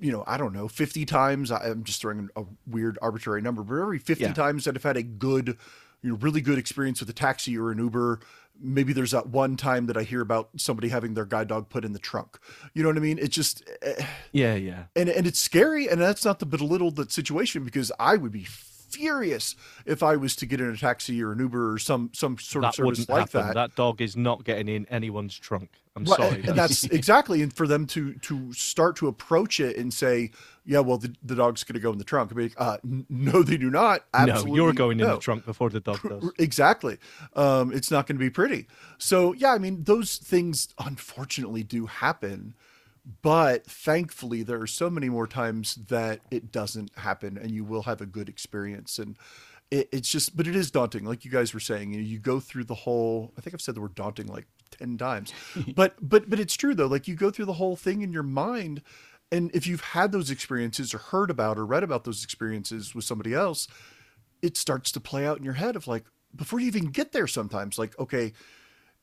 you know, I don't know, 50 times, I'm just throwing a weird arbitrary number, but every 50 Yeah. times that I've had a good, you know, really good experience with a taxi or an Uber, maybe there's that one time that I hear about somebody having their guide dog put in the trunk. You know what I mean? It just, eh, Yeah, yeah. and, and it's scary. And that's not to belittle the situation because I would be furious if I was to get in a taxi or an Uber or some, some sort of That service wouldn't like happen. that. That dog is not getting in anyone's trunk. I'm Right, sorry. and that's exactly, and for them to to start to approach it and say, "Yeah, well, the, the dog's going to go in the trunk." I mean, uh, no, they do not. no, Absolutely, you're going in the trunk before the dog does. Exactly. Um, it's not going to be pretty. So yeah, I mean, those things unfortunately do happen, but thankfully there are so many more times that it doesn't happen, and you will have a good experience. And it, it's just, but it is daunting, like you guys were saying. You, know, you go through the whole. I think I've said the word daunting like ten times, but but but it's true though. Like you go through the whole thing in your mind. And if you've had those experiences or heard about or read about those experiences with somebody else, it starts to play out in your head of like before you even get there sometimes like okay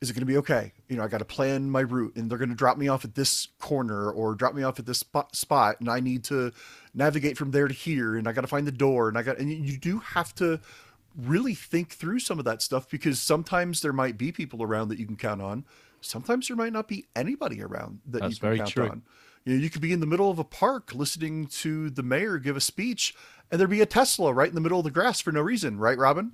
is it going to be okay you know i got to plan my route and they're going to drop me off at this corner or drop me off at this spot, spot and i need to navigate from there to here and i got to find the door and i got and you- do have to really think through some of that stuff because sometimes there might be people around that you can count on sometimes there might not be anybody around that That's you can very count true. on you know, you could be in the middle of a park listening to the mayor give a speech, and there'd be a Tesla right in the middle of the grass for no reason, right, Robin?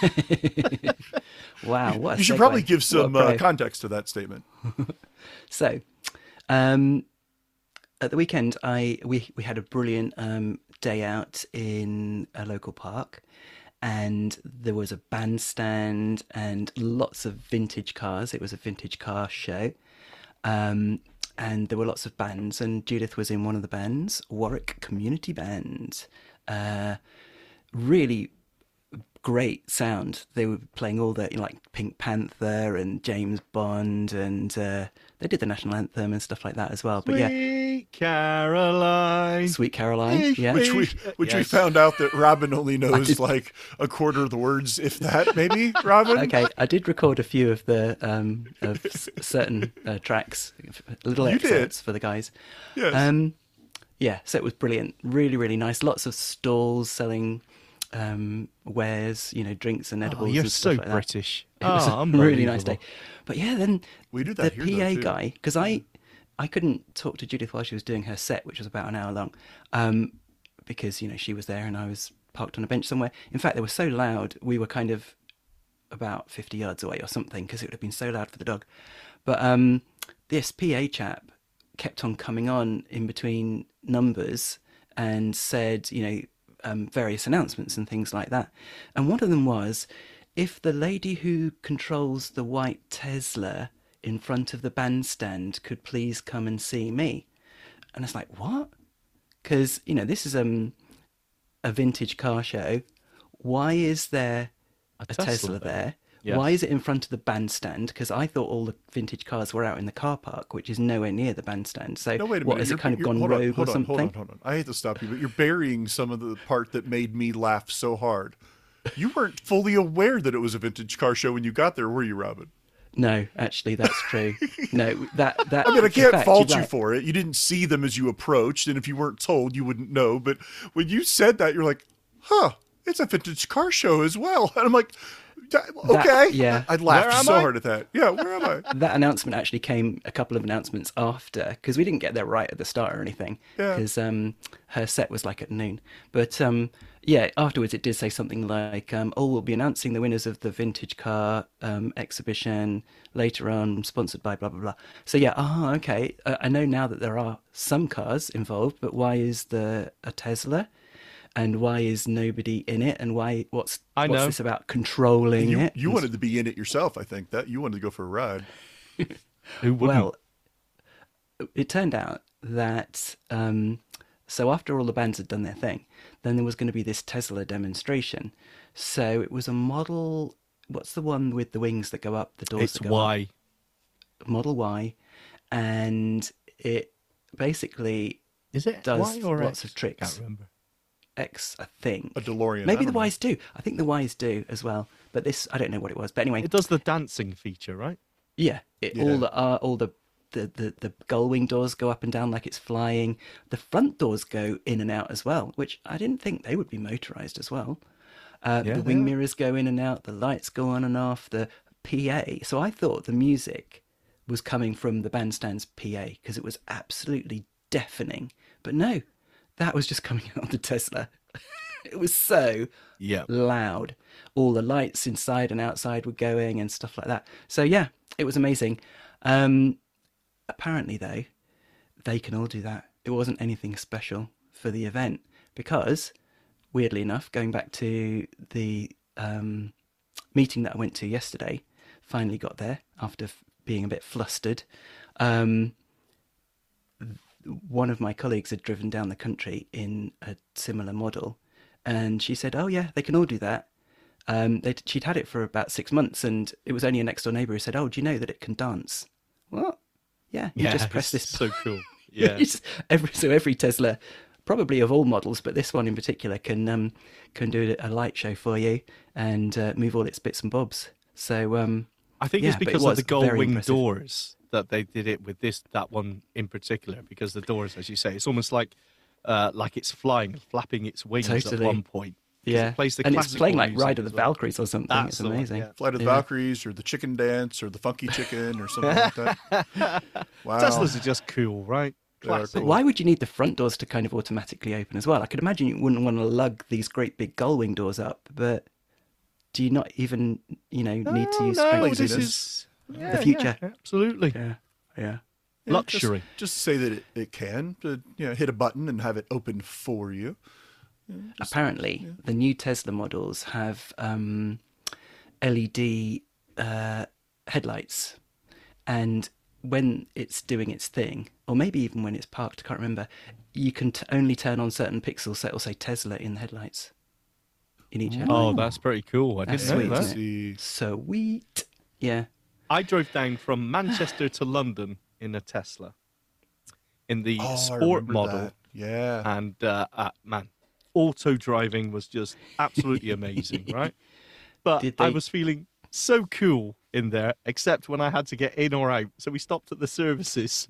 Wow, what You should segue. probably give some uh, context to that statement. So, um, at the weekend, I we we had a brilliant um, day out in a local park, and there was a bandstand and lots of vintage cars. It was a vintage car show, um, and there were lots of bands. And Judith was in one of the bands, Warwick Community Band. Uh, really great sound. They were playing all the you know, like Pink Panther and James Bond, and uh, they did the national anthem and stuff like that as well. But yeah, Sweet Caroline. Sweet Caroline. Yeah, Which we which we found out that Robin only knows like a quarter of the words, if that, maybe. Robin. okay, I did record a few of the um, of certain uh, tracks, little You did? for the guys. Yes. Um, yeah, so it was brilliant, really, really nice. Lots of stalls selling um, wares, you know, drinks and Oh, edibles. you're and so stuff like that. British. It was Oh, a really nice day. But yeah, then We do the that here, though, PA too. guy, because I I couldn't talk to Judith while she was doing her set, which was about an hour long, um, because you know she was there and I was parked on a bench somewhere. In fact, they were so loud, we were kind of about 50 yards away or something because it would have been so loud for the dog. But um, this PA chap kept on coming on in between numbers and said, you know, um, various announcements and things like that. And one of them was if the lady who controls the white Tesla in front of the bandstand could please come and see me. And it's like, what? Because, you know, this is um, a vintage car show. Why is there A a, Tesla Tesla, there. Yes. Why is it in front of the bandstand? Because I thought all the vintage cars were out in the car park, which is nowhere near the bandstand. So, No, wait a what minute. has You're- it kind of gone hold on, rogue hold or on, something? Hold on, hold on. I hate to stop you, but you're burying some of the part that made me laugh so hard. You weren't fully aware that it was a vintage car show when you got there, were you, Robin? No, actually, that's true. no, that that. I mean, I can't fact, fault you right. for it. You didn't see them as you approached, and if you weren't told, you wouldn't know. But when you said that, you're like, "Huh, it's a vintage car show as well." And I'm like, "Da- "Okay, yeah. I, laughed so I? hard at that. Yeah, where am I? that announcement actually came a couple of announcements after because we didn't get there right at the start or anything Yeah. because um, her set was like at noon but um, yeah afterwards it did say something like um, oh we'll be announcing the winners of the vintage car um, exhibition later on sponsored by blah blah blah so yeah ah okay uh, i know now that there are some cars involved but why is the a tesla and why is nobody in it and why what's I what's this about controlling You, it you And wanted to be in it yourself. I think that you wanted to go for a ride. Who wouldn't? Well, it turned out that um, so after all the bands had done their thing, then there was going to be this Tesla demonstration. So it was a model. What's the one with the wings that go up? The doors it's that go up? Model Y, and it basically Is it does Y or lots X? of tricks. Can't remember. X, I think. A DeLorean. Maybe the. Ys do. I think the Ys do as well. But this, I don't know what it was. But anyway, It does the dancing feature, right? Yeah, it, Yeah. all the uh, all the, the the the gull wing doors go up and down like it's flying. The front doors go in and out as well, which I didn't think they would be motorized as well. Uh, Yeah, the wing are. mirrors go in and out. The lights go on and off. The PA. So I thought the music was coming from the bandstand's PA because it was absolutely deafening. But no, that was just coming out of the Tesla. it was so Yeah. loud. All the lights inside and outside were going and stuff like that. So yeah, it was amazing. Um, apparently, though, they can all do that. It wasn't anything special for the event because, weirdly enough, going back to the um, meeting that I went to yesterday, finally got there after f- being a bit flustered. Um, one of my colleagues had driven down the country in a similar model, and she said, "Oh yeah, they can all do that." Um, she'd had it for about six months, and it was only a next door neighbour who said, "Oh, do you know that it can dance?" What? Yeah, you just press this. So cool. Yeah. Every, so every Tesla, probably of all models, but this one in particular, can um, can do a light show for you and uh, move all its bits and bobs. So um, I think Yeah, it's but it because of the gull wing impressive. doors that they did it with this that one in particular. Because the doors, as you say, it's almost like uh, like it's flying, flapping its wings Totally. at one point. yeah, it plays the and it's classical playing like music Ride of the well. Valkyries or something. That's it's the one, amazing. yeah. Flight of the Yeah. Valkyries or the Chicken Dance or the Funky Chicken or something like that. Wow. Teslas are just cool, right? They are Classic. But why would you need the front doors to kind of automatically open as well? I could imagine you wouldn't want to lug these great big gull wing doors up, but do you not even, you know, need to use no, strength? this is yeah, future. yeah, absolutely. Yeah, yeah. Yeah, Luxury. Just, just say that it, it can. To, you know, hit a button and have it open for you. Apparently, the new Tesla models have um, LED uh, headlights, and when it's doing its thing, or maybe even when it's parked, I can't remember, you can t- only turn on certain pixels, so it'll say Tesla in the headlights. In each Oh, that's pretty cool. I That's didn't know sweet, that. isn't it? Sweet. Yeah. I drove down from Manchester to London in a Tesla, in the oh, sport model, that. Yeah. and uh, uh, man, auto driving was just absolutely amazing, right? But Did I was feeling so cool in there, except when I had to get in or out. So we stopped at the services.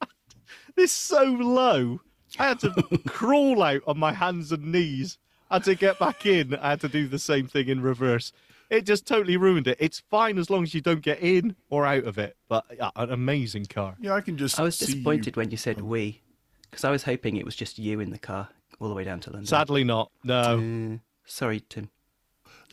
this so low, I had to crawl out on my hands and knees. I had to get back in. I had to do the same thing in reverse. It just totally ruined it. It's fine as long as you don't get in or out of it, but uh, an amazing car. yeah, I can just. I was see disappointed You. when you said we, because I was hoping it was just you in the car all the way down to London. Sadly, not. No. Uh, sorry, Tim.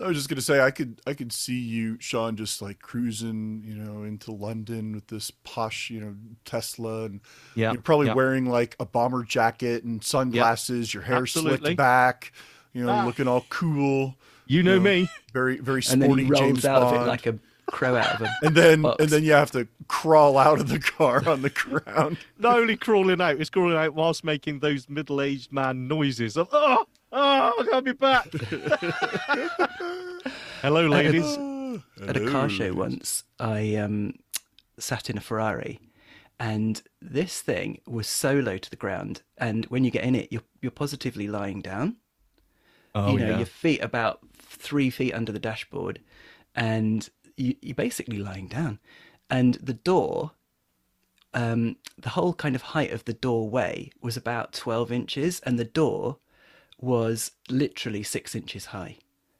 I was just gonna say I could I could see you, Sean, just like cruising, you know, into London with this posh, you know, Tesla, and Yeah, you're probably yeah. wearing like a bomber jacket and sunglasses, your hair Absolutely. slicked back, you know, Ah. looking all cool, You know know, me. very very And then sporty he rolls James out Bond. of it like a crow out of a. and then box. and then you have to crawl out of the car on the ground. Not only crawling out, it's crawling out whilst making those middle-aged man noises of "Oh, oh, I gotta be back." Hello, ladies. At a car show Hello. once, I um, sat in a Ferrari, and this thing was so low to the ground. And when you get in it, you're you're positively lying down. Oh you know, yeah. your feet about three feet under the dashboard, and you, you're basically lying down. And the door, um, the whole kind of height of the doorway was about 12 inches, and the door was literally six inches high.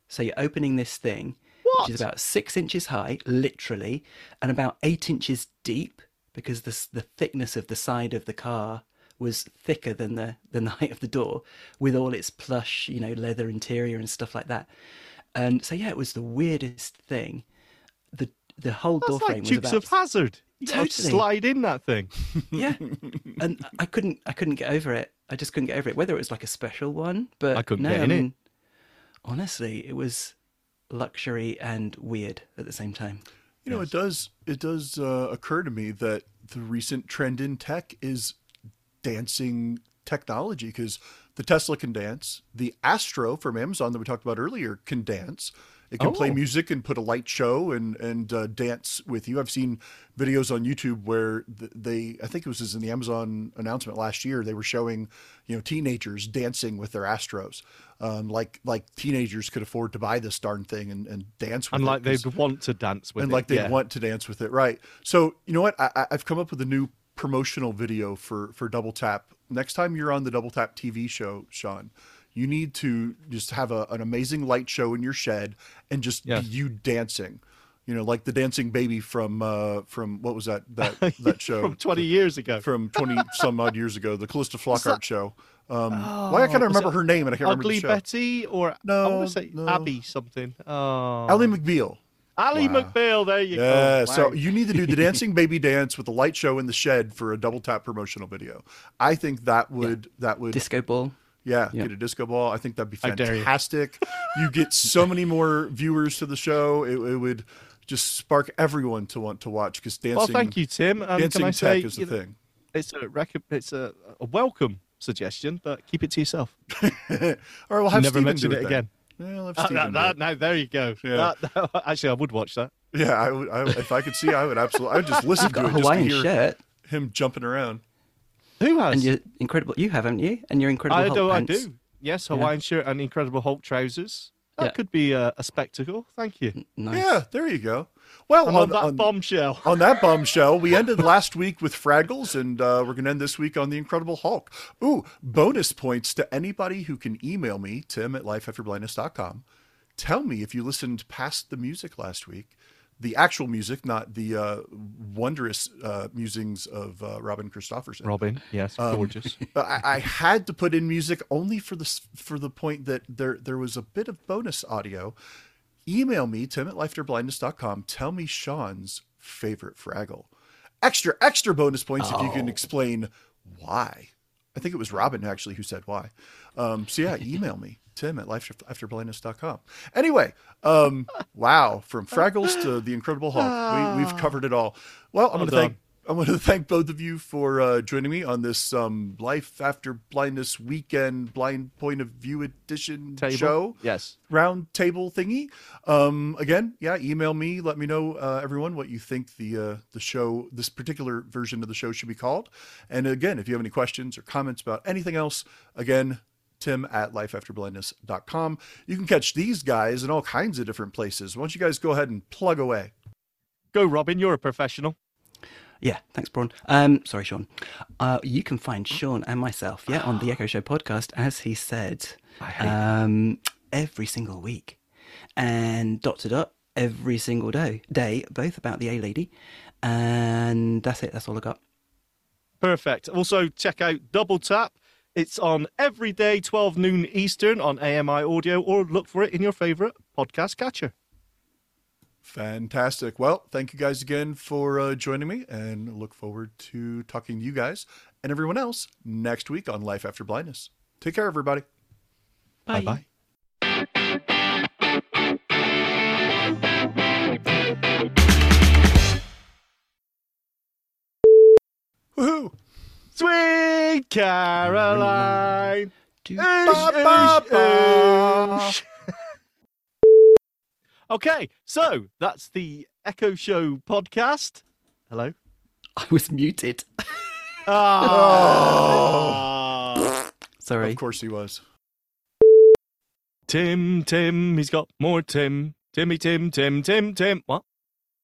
So you're opening this thing, which is about six inches high, literally, and about eight inches deep, because the the thickness of the side of the car was thicker than the than the height of the door, with all its plush, you know, leather interior and stuff like that. And so yeah, it was the weirdest thing. The the whole door That's frame like was about of Hazard. You gotta Totally. slide in that thing. yeah, and I couldn't I couldn't get over it. I just couldn't get over it. Whether it was like a special one, but I couldn't no, get I in it. honestly, it was luxury and weird at the same time. You know, it does it does uh, occur to me that the recent trend in tech is dancing technology because the Tesla can dance, the Astro from Amazon that we talked about earlier can dance. It can play Oh. music and put a light show and and uh, dance with you. I've seen videos on YouTube where th- they, I think it was in the Amazon announcement last year, they were showing, you know, teenagers dancing with their Astros, um, like like teenagers could afford to buy this darn thing and, and dance with And it. like they'd want to dance with and it. like they yeah. want to dance with it, right? So you know what? I- I've come up with a new promotional video for for Double Tap. Next time you're on the Double Tap TV show, Sean, you need to just have a, an amazing light show in your shed and just Yeah. be you dancing. You know, like the dancing baby from uh from what was that that that show from 20 years ago. from twenty some odd years ago, the Calista Flockhart show. Um, why I can't remember her name and I can't remember Ugly the show. Betty or no, I want to say no. Abby something. Oh, Ally McBeal. Ally Wow. McBeal. There you Yeah, go. so you need to do the dancing baby dance with the light show in the shed for a double tap promotional video. I think that would that would Disco ball. yeah, Yeah. get a disco ball. I think that'd be How dare you. fantastic. you get so many more viewers to the show. It, it would just spark everyone to want to watch because dancing. well, thank you, Tim. And Dancing can I tech say, is the you know, thing. it's a rec- it's a, a welcome suggestion, but keep it to yourself. All right, we'll have Never Steven mention do it then. again. Yeah, I'll have Ah, that, that, now there you go. Yeah. That- that- actually, I would watch that. Yeah, I would. I, if I could see, I would absolutely. I would just listen to got a it just to hear shirt, him jumping around. Who has? and you're incredible. You have, haven't you? And you're incredible. I Hulk do. I do. Yes, Hawaiian shirt and Incredible Hulk trousers. That Yeah. could be a, a spectacle. Thank you. Nice. Yeah, there you go. Well, And on, that bombshell. on that bombshell, we ended last week with Fraggles, and uh, we're going to end this week on The Incredible Hulk. Ooh, bonus points to anybody who can email me, tim at lifeafterblindness.com. Tell me if you listened past the music last week, the actual music, not the uh, wondrous uh, musings of uh, Robin Christopherson. Robin, yes, Um, gorgeous. I, I had to put in music only for the for the point that there there was a bit of bonus audio. Email me tim at lifeafterblindness.com. Tell me Sean's favorite Fraggle. Extra extra bonus points if you can explain why. I think it was Robin actually who said why. Um, so yeah, email me tim at lifeafterblindness.com. Anyway, um, wow, from Fraggles to the Incredible Hulk, we, we've covered it all. Well, I'm Well going to thank. I want to thank both of you for uh, joining me on this um, Life After Blindness weekend blind point of view edition Table? show Yes. round table thingy. Um, again, yeah, email me. Let me know, uh, everyone, what you think the uh, the show, this particular version of the show, should be called. And again, if you have any questions or comments about anything else, again. Tim at lifeafterblindness.com. You can catch these guys in all kinds of different places. Why don't you guys go ahead and plug away? Go, Robin. You're a professional. Yeah, thanks, Braun. Um, sorry, Sean. Uh, you can find Sean and myself, yeah, on the Echo Show podcast, as he said, um, every single week, and dot to dot every single day, day, both about the A Lady, and that's it. That's all I got. Perfect. Also, check out Double Tap. It's on every day, 12 noon Eastern on AMI Audio, or look for it in your favourite podcast catcher. Fantastic. Well, thank you guys again for uh, joining me and look forward to talking to you guys and everyone else next week on Life After Blindness. Take care, everybody. Bye bye. Woohoo! Sweet Caroline. Okay, so that's the Echo Show podcast. Hello. I was muted. Ah. Sorry. Of course he was. Tim, Tim, he's got more Tim. Timmy, Tim, Tim, Tim, Tim. What?